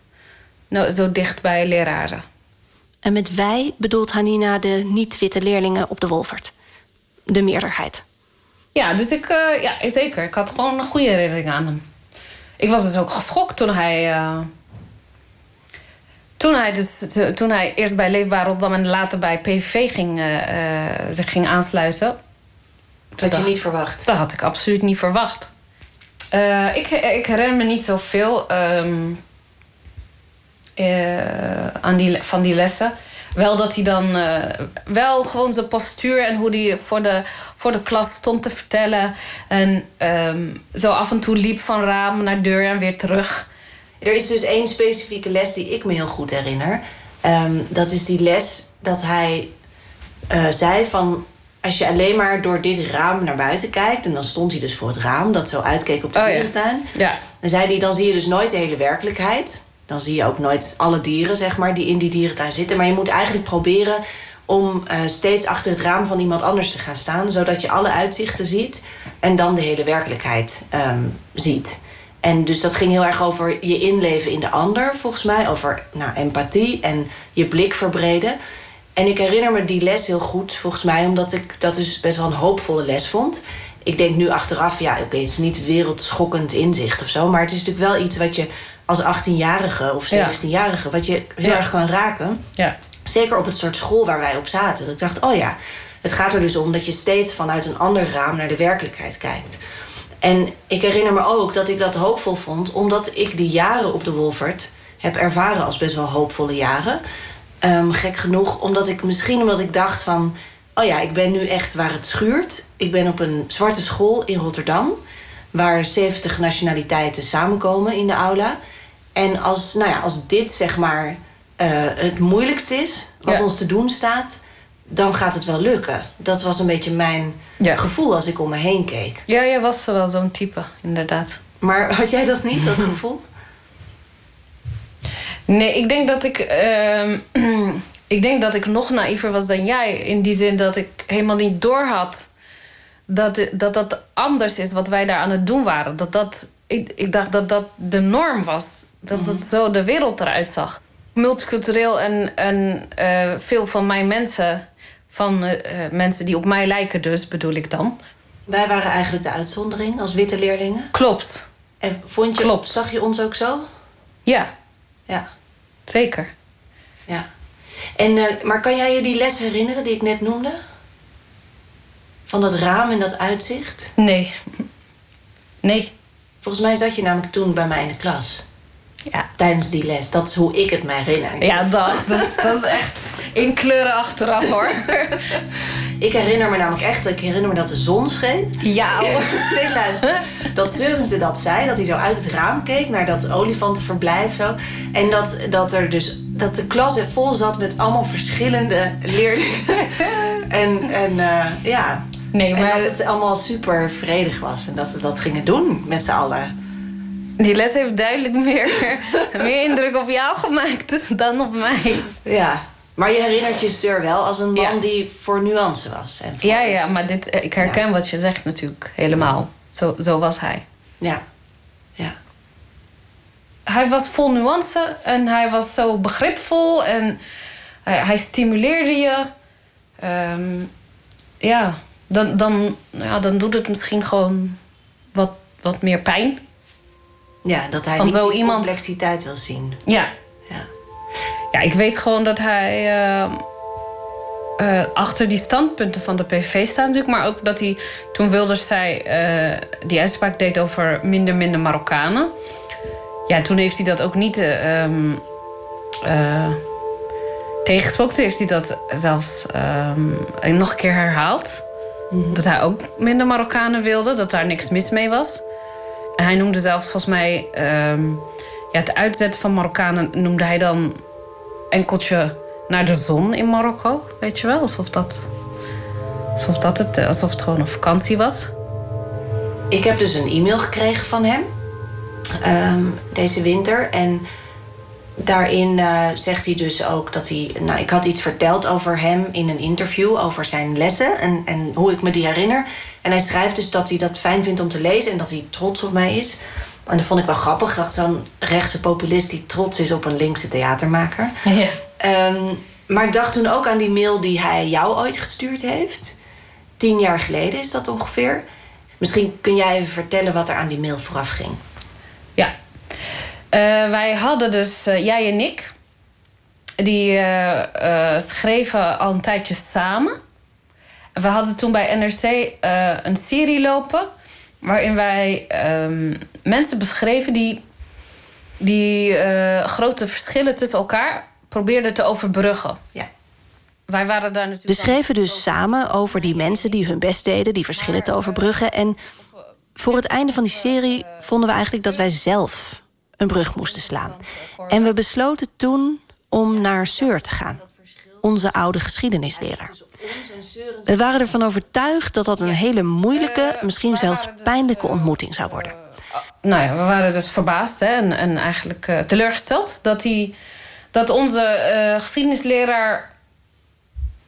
zo dicht bij leraren. En met wij bedoelt Hanina de niet-witte leerlingen op de Wolvert? de meerderheid. Ja, dus ik, uh, ja, zeker. Ik had gewoon een goede herinnering aan hem. Ik was dus ook geschokt toen hij. Uh, toen hij, dus, toen hij eerst bij Leefbaar Rotterdam en later bij PVV ging, uh, zich ging aansluiten. Dat had je niet verwacht? Dat had ik absoluut niet verwacht. ik, ik herinner me niet zoveel um, aan die, van die lessen. Wel dat hij dan uh, wel gewoon zijn postuur en hoe hij voor de, voor de klas stond te vertellen. En um, zo af en toe liep van raam naar deur en weer terug. Er is dus één specifieke les die ik me heel goed herinner. Um, dat is die les dat hij uh, zei van... als je alleen maar door dit raam naar buiten kijkt... en dan stond hij dus voor het raam dat zo uitkeek op de oh, dierentuin... Ja. ja. dan zei hij, dan zie je dus nooit de hele werkelijkheid dan zie je ook nooit alle dieren zeg maar, die in die dierentuin zitten. Maar je moet eigenlijk proberen om uh, steeds achter het raam van iemand anders te gaan staan, zodat je alle uitzichten ziet en dan de hele werkelijkheid um, ziet. En dus dat ging heel erg over je inleven in de ander, volgens mij, over nou, empathie en je blik verbreden. En ik herinner me die les heel goed, volgens mij, omdat ik dat dus best wel een hoopvolle les vond. Ik denk nu achteraf, ja, oké, het is niet wereldschokkend inzicht of zo, maar het is natuurlijk wel iets wat je als 18-jarige of 17-jarige, wat je heel Ja. erg kan raken. Ja. Zeker op het soort school waar wij op zaten. Dat ik dacht, oh ja, het gaat er dus om dat je steeds vanuit een ander raam naar de werkelijkheid kijkt. En ik herinner me ook dat ik dat hoopvol vond, omdat ik die jaren op de Wolfert heb ervaren als best wel hoopvolle jaren. Ehm, gek genoeg, omdat ik misschien omdat ik dacht van, oh ja, ik ben nu echt waar het schuurt. Ik ben op een zwarte school in Rotterdam, waar 70 nationaliteiten samenkomen in de aula. En als, nou ja, als dit zeg maar eh, het moeilijkste is wat Ja. ons te doen staat, dan gaat het wel lukken. Dat was een beetje mijn gevoel als ik om me heen keek. Ja, jij was wel zo'n type, inderdaad. Maar had jij dat niet, dat gevoel? Nee, ik denk dat ik. ehm, ik denk dat ik nog naïver was dan jij. In die zin dat ik helemaal niet doorhad dat, dat dat anders is wat wij daar aan het doen waren. Dat dat, ik, ik dacht dat dat de norm was. Dat dat zo de wereld eruit zag. Multicultureel en, en eh, veel van mijn mensen, van eh, eh, mensen die op mij lijken, dus bedoel ik dan. Wij waren eigenlijk de uitzondering als witte leerlingen. Klopt. En vond je, Klopt. zag je ons ook zo? Ja. Ja. Zeker. Ja. En, eh, maar kan jij je die les herinneren die ik net noemde? Van dat raam en dat uitzicht? Nee. Nee. Volgens mij zat je namelijk toen bij mij in de klas. Ja. Tijdens die les. Dat is hoe ik het me herinner. Ja, dat, dat, dat is echt in kleuren achteraf hoor. Ik herinner me namelijk echt, ik herinner me dat de zon scheen. Ja. Nee, luister. Dat Seurense dat zei, dat hij zo uit het raam keek naar dat olifantenverblijf zo. En dat, dat er dus, dat de klas vol zat met allemaal verschillende leerlingen. en en eh, ja. Nee, maar- En dat het allemaal super vredig was. En dat we dat gingen doen met z'n allen. Die les heeft duidelijk meer, meer indruk op jou gemaakt dan op mij. Ja. Maar je herinnert je Sir wel als een man die voor nuance was. En voor- Ja, ja, maar dit, eh, ik herken wat je zegt natuurlijk helemaal. Zo, zo was hij. Ja. Hij was vol nuance en hij was zo begripvol en hij, hij stimuleerde je. Ehm, ja, dan, dan, ja, dan doet het misschien gewoon wat, wat meer pijn. Ja, dat hij Van niet zo die iemand- complexiteit wil zien. Ja. Ja. Ik weet gewoon dat hij eh, eh, achter die standpunten van de PV staat natuurlijk. Maar ook dat hij toen Wilders zei, eh, die uitspraak deed over minder, minder Marokkanen. Ja, toen heeft hij dat ook niet ehm, tegengesproken. Toen heeft hij dat zelfs ehm, nog een keer herhaald. Dat hij ook minder Marokkanen wilde, dat daar niks mis mee was. En hij noemde zelfs volgens mij... ehm, ja, het uitzetten van Marokkanen noemde hij dan enkeltje naar de zon in Marokko. Weet je wel? Alsof dat, alsof dat het, eh, alsof het gewoon een vakantie was. Ik heb dus een e-mail gekregen van hem ehm, deze winter. En daarin eh, zegt hij dus ook dat hij. Nou, ik had iets verteld over hem in een interview over zijn lessen en, en hoe ik me die herinner. En hij schrijft dus dat hij dat fijn vindt om te lezen en dat hij trots op mij is. En dat vond ik wel grappig. Ik dacht zo'n rechtse populist die trots is op een linkse theatermaker. Ja. Ehm, maar ik dacht toen ook aan die mail die hij jou ooit gestuurd heeft. Tien jaar geleden is dat ongeveer. Misschien kun jij even vertellen wat er aan die mail vooraf ging. Ja. Eh, wij hadden dus, eh, jij en ik, die eh, schreven al een tijdje samen. We hadden toen bij NRC een serie lopen waarin wij ehm, mensen beschreven die, die grote verschillen tussen elkaar probeerden te overbruggen. Ja. Wij waren daar natuurlijk. We schreven dus samen over die mensen die hun best deden, die verschillen te overbruggen. En voor het einde van die serie vonden we eigenlijk dat wij zelf een brug moesten slaan. En we besloten toen om naar Seur te gaan, onze oude geschiedenisleraar. We waren ervan overtuigd dat dat een hele moeilijke, misschien zelfs pijnlijke ontmoeting zou worden. Nou ja, we waren dus verbaasd hè, en, en eigenlijk uh, teleurgesteld dat, die, dat onze uh, geschiedenisleraar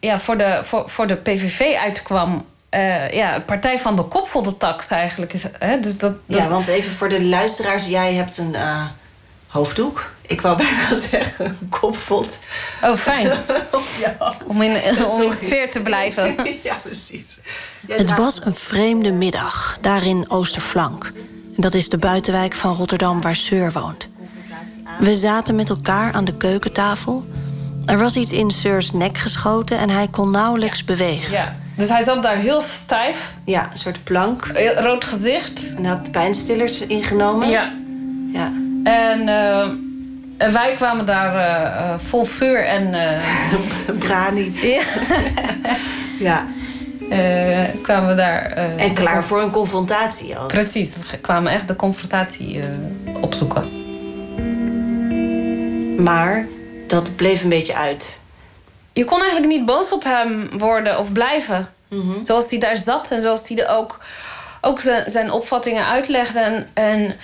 ja, voor, de, voor, voor de PVV uitkwam. Uh, ja, partij van de kop voor de tax eigenlijk. Is, hè? Dus dat, dat... Ja, want even voor de luisteraars. Jij hebt een uh, hoofddoek. Ik wou bijna zeggen een kopvot. Oh, fijn. ja. Om in, om in sfeer te blijven. ja, precies. Het was een vreemde middag, daar in Oosterflank. Dat is de buitenwijk van Rotterdam waar Seur woont. We zaten met elkaar aan de keukentafel... Er was iets in Seurs nek geschoten en hij kon nauwelijks bewegen. Ja. Dus hij zat daar heel stijf. Ja, een soort plank. Rood gezicht. En had pijnstillers ingenomen. Ja. ja. En, uh, en wij kwamen daar uh, vol vuur en... Uh, Brani. ja. ja. kwamen we daar... en klaar voor een confrontatie ook. Precies, we kwamen echt de confrontatie opzoeken. Maar dat bleef een beetje uit. Je kon eigenlijk niet boos op hem worden of blijven. Mhm. Zoals hij daar zat en zoals hij er ook, ook zijn, zijn opvattingen uitlegde. En, en,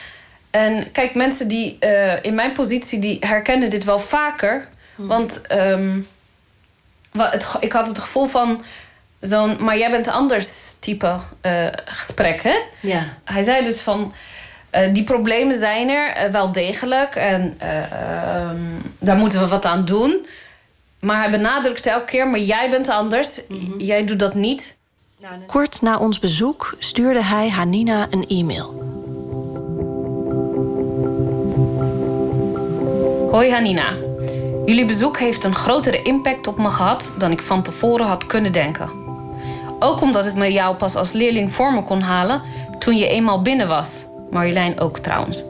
en kijk, mensen die uh, in mijn positie die herkennen dit wel vaker. Mhm. Want um, het, ik had het gevoel van zo'n maar jij bent anders type uh, gesprek. Hè? Ja. Hij zei dus van. Uh, die problemen zijn er uh, wel degelijk en uh, um, daar moeten we wat aan doen. Maar hij benadrukt elke keer, maar jij bent anders. Mm -hmm. Jij doet dat niet. Kort na ons bezoek stuurde hij Hanina een e-mail. Hoi Hanina. Jullie bezoek heeft een grotere impact op me gehad dan ik van tevoren had kunnen denken. Ook omdat ik me jou pas als leerling voor me kon halen toen je eenmaal binnen was. Marjolein ook trouwens.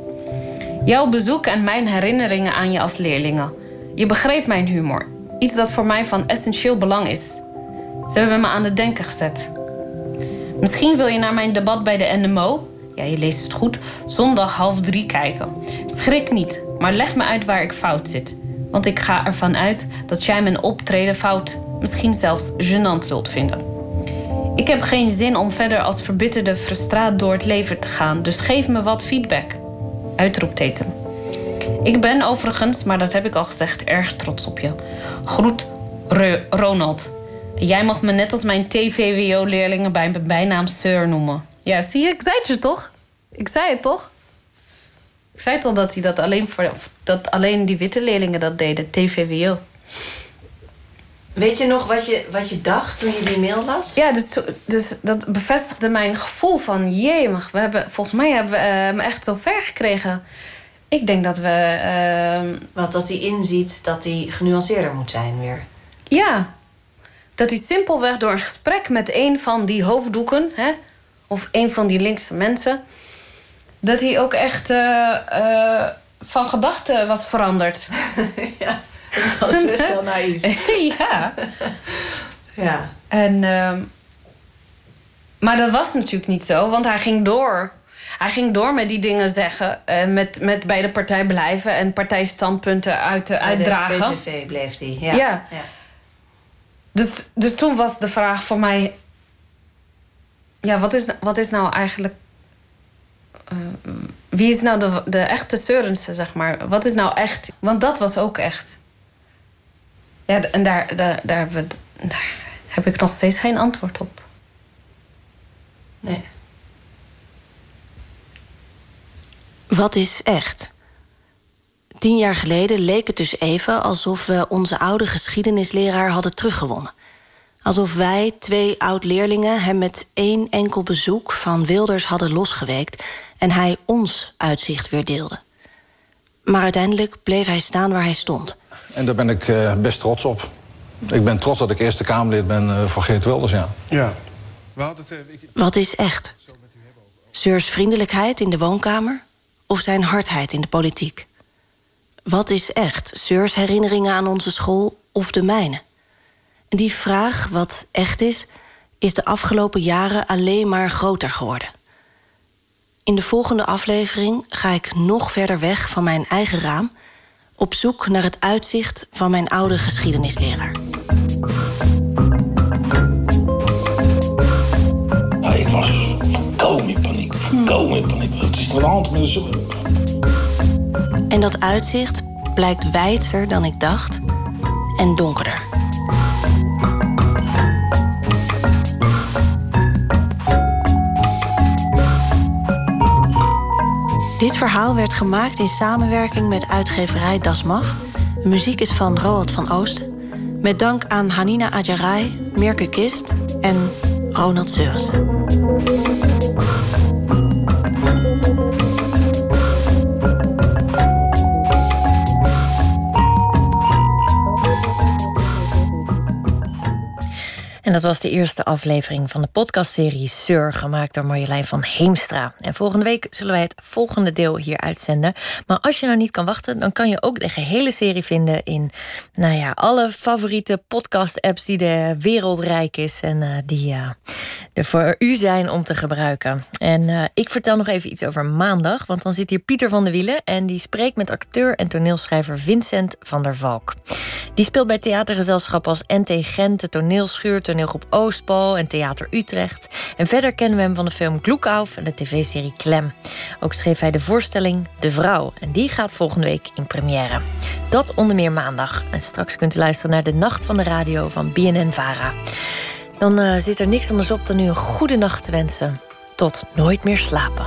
Jouw bezoek en mijn herinneringen aan je als leerlingen. Je begreep mijn humor. Iets dat voor mij van essentieel belang is. Ze hebben me aan het denken gezet. Misschien wil je naar mijn debat bij de NMO, ja, je leest het goed, zondag half drie kijken. Schrik niet, maar leg me uit waar ik fout zit. Want ik ga ervan uit dat jij mijn optreden fout, misschien zelfs gênant zult vinden. Ik heb geen zin om verder als verbitterde frustraat door het leven te gaan, dus geef me wat feedback. Uitroepteken. Ik ben overigens, maar dat heb ik al gezegd, erg trots op je. Groet Ronald. Jij mag me net als mijn TVWO-leerlingen bij mijn bijnaam Sir noemen. Ja, zie je, ik zei het je toch? Ik zei het toch? Ik zei toch dat hij dat alleen voor dat alleen die witte leerlingen dat deden, TVWO. Weet je nog wat je, wat je dacht toen je die mail las? Ja, dus, dus dat bevestigde mijn gevoel van... jemig, we hebben, volgens mij hebben we hem uh, echt zo ver gekregen. Ik denk dat we... Uh, wat, dat hij inziet dat hij genuanceerder moet zijn weer. Ja, dat hij simpelweg door een gesprek met een van die hoofddoeken... Hè, of een van die linkse mensen... dat hij ook echt uh, van gedachten was veranderd. ja. Dat was best wel naïef. ja. ja. En, uh, maar dat was natuurlijk niet zo, want hij ging door. Hij ging door met die dingen zeggen, uh, met, met bij de partij blijven en partijstandpunten uit, uh, uitdragen. Bij de PVV bleef hij, ja. ja. ja. Dus, dus toen was de vraag voor mij: ja, wat is, wat is nou eigenlijk. Uh, wie is nou de, de echte Seurense, zeg maar? Wat is nou echt? Want dat was ook echt. Ja, en daar, daar, daar, daar, heb ik nog steeds geen antwoord op. Nee. Wat is echt? Tien jaar geleden leek het dus even alsof we onze oude geschiedenisleraar hadden teruggewonnen. Alsof wij, twee oud-leerlingen, hem met één enkel bezoek van Wilders hadden losgeweekt en hij ons uitzicht weer deelde. Maar uiteindelijk bleef hij staan waar hij stond. En daar ben ik uh, best trots op. Ik ben trots dat ik Eerste Kamerlid ben uh, voor Geert Wilders, ja. Ja. Wat is echt? Seurs vriendelijkheid in de woonkamer of zijn hardheid in de politiek? Wat is echt? Seurs herinneringen aan onze school of de mijne? Die vraag, wat echt is, is de afgelopen jaren alleen maar groter geworden. In de volgende aflevering ga ik nog verder weg van mijn eigen raam, op zoek naar het uitzicht van mijn oude geschiedenisleraar. Ik was volkomen in paniek. Volkomen in paniek. Het is er hand met de. En dat uitzicht blijkt wijdser dan ik dacht en donkerder. Dit verhaal werd gemaakt in samenwerking met uitgeverij Das Mag. De muziek is van Roald van Oosten. Met dank aan Hanina Adjarai, Mirke Kist en Ronald Seurissen. Dat was de eerste aflevering van de podcastserie Sir, gemaakt door Marjolein van Heemstra. En volgende week zullen wij het volgende deel hier uitzenden. Maar als je nou niet kan wachten, dan kan je ook de gehele serie vinden in nou ja, alle favoriete podcast-apps die de wereld rijk is en uh, die uh, er voor u zijn om te gebruiken. En uh, ik vertel nog even iets over maandag, want dan zit hier Pieter van der Wielen en die spreekt met acteur en toneelschrijver Vincent van der Valk. Die speelt bij theatergezelschap als NT Gent, de toneelschuur, toneelgroep Oostpol en Theater Utrecht. En verder kennen we hem van de film Gloekauf en de tv-serie Klem. Ook schreef hij de voorstelling De Vrouw en die gaat volgende week in première. Dat onder meer maandag. En straks kunt u luisteren naar de Nacht van de Radio van BNN-VARA. Dan uh, zit er niks anders op dan u een goede nacht te wensen. Tot nooit meer slapen.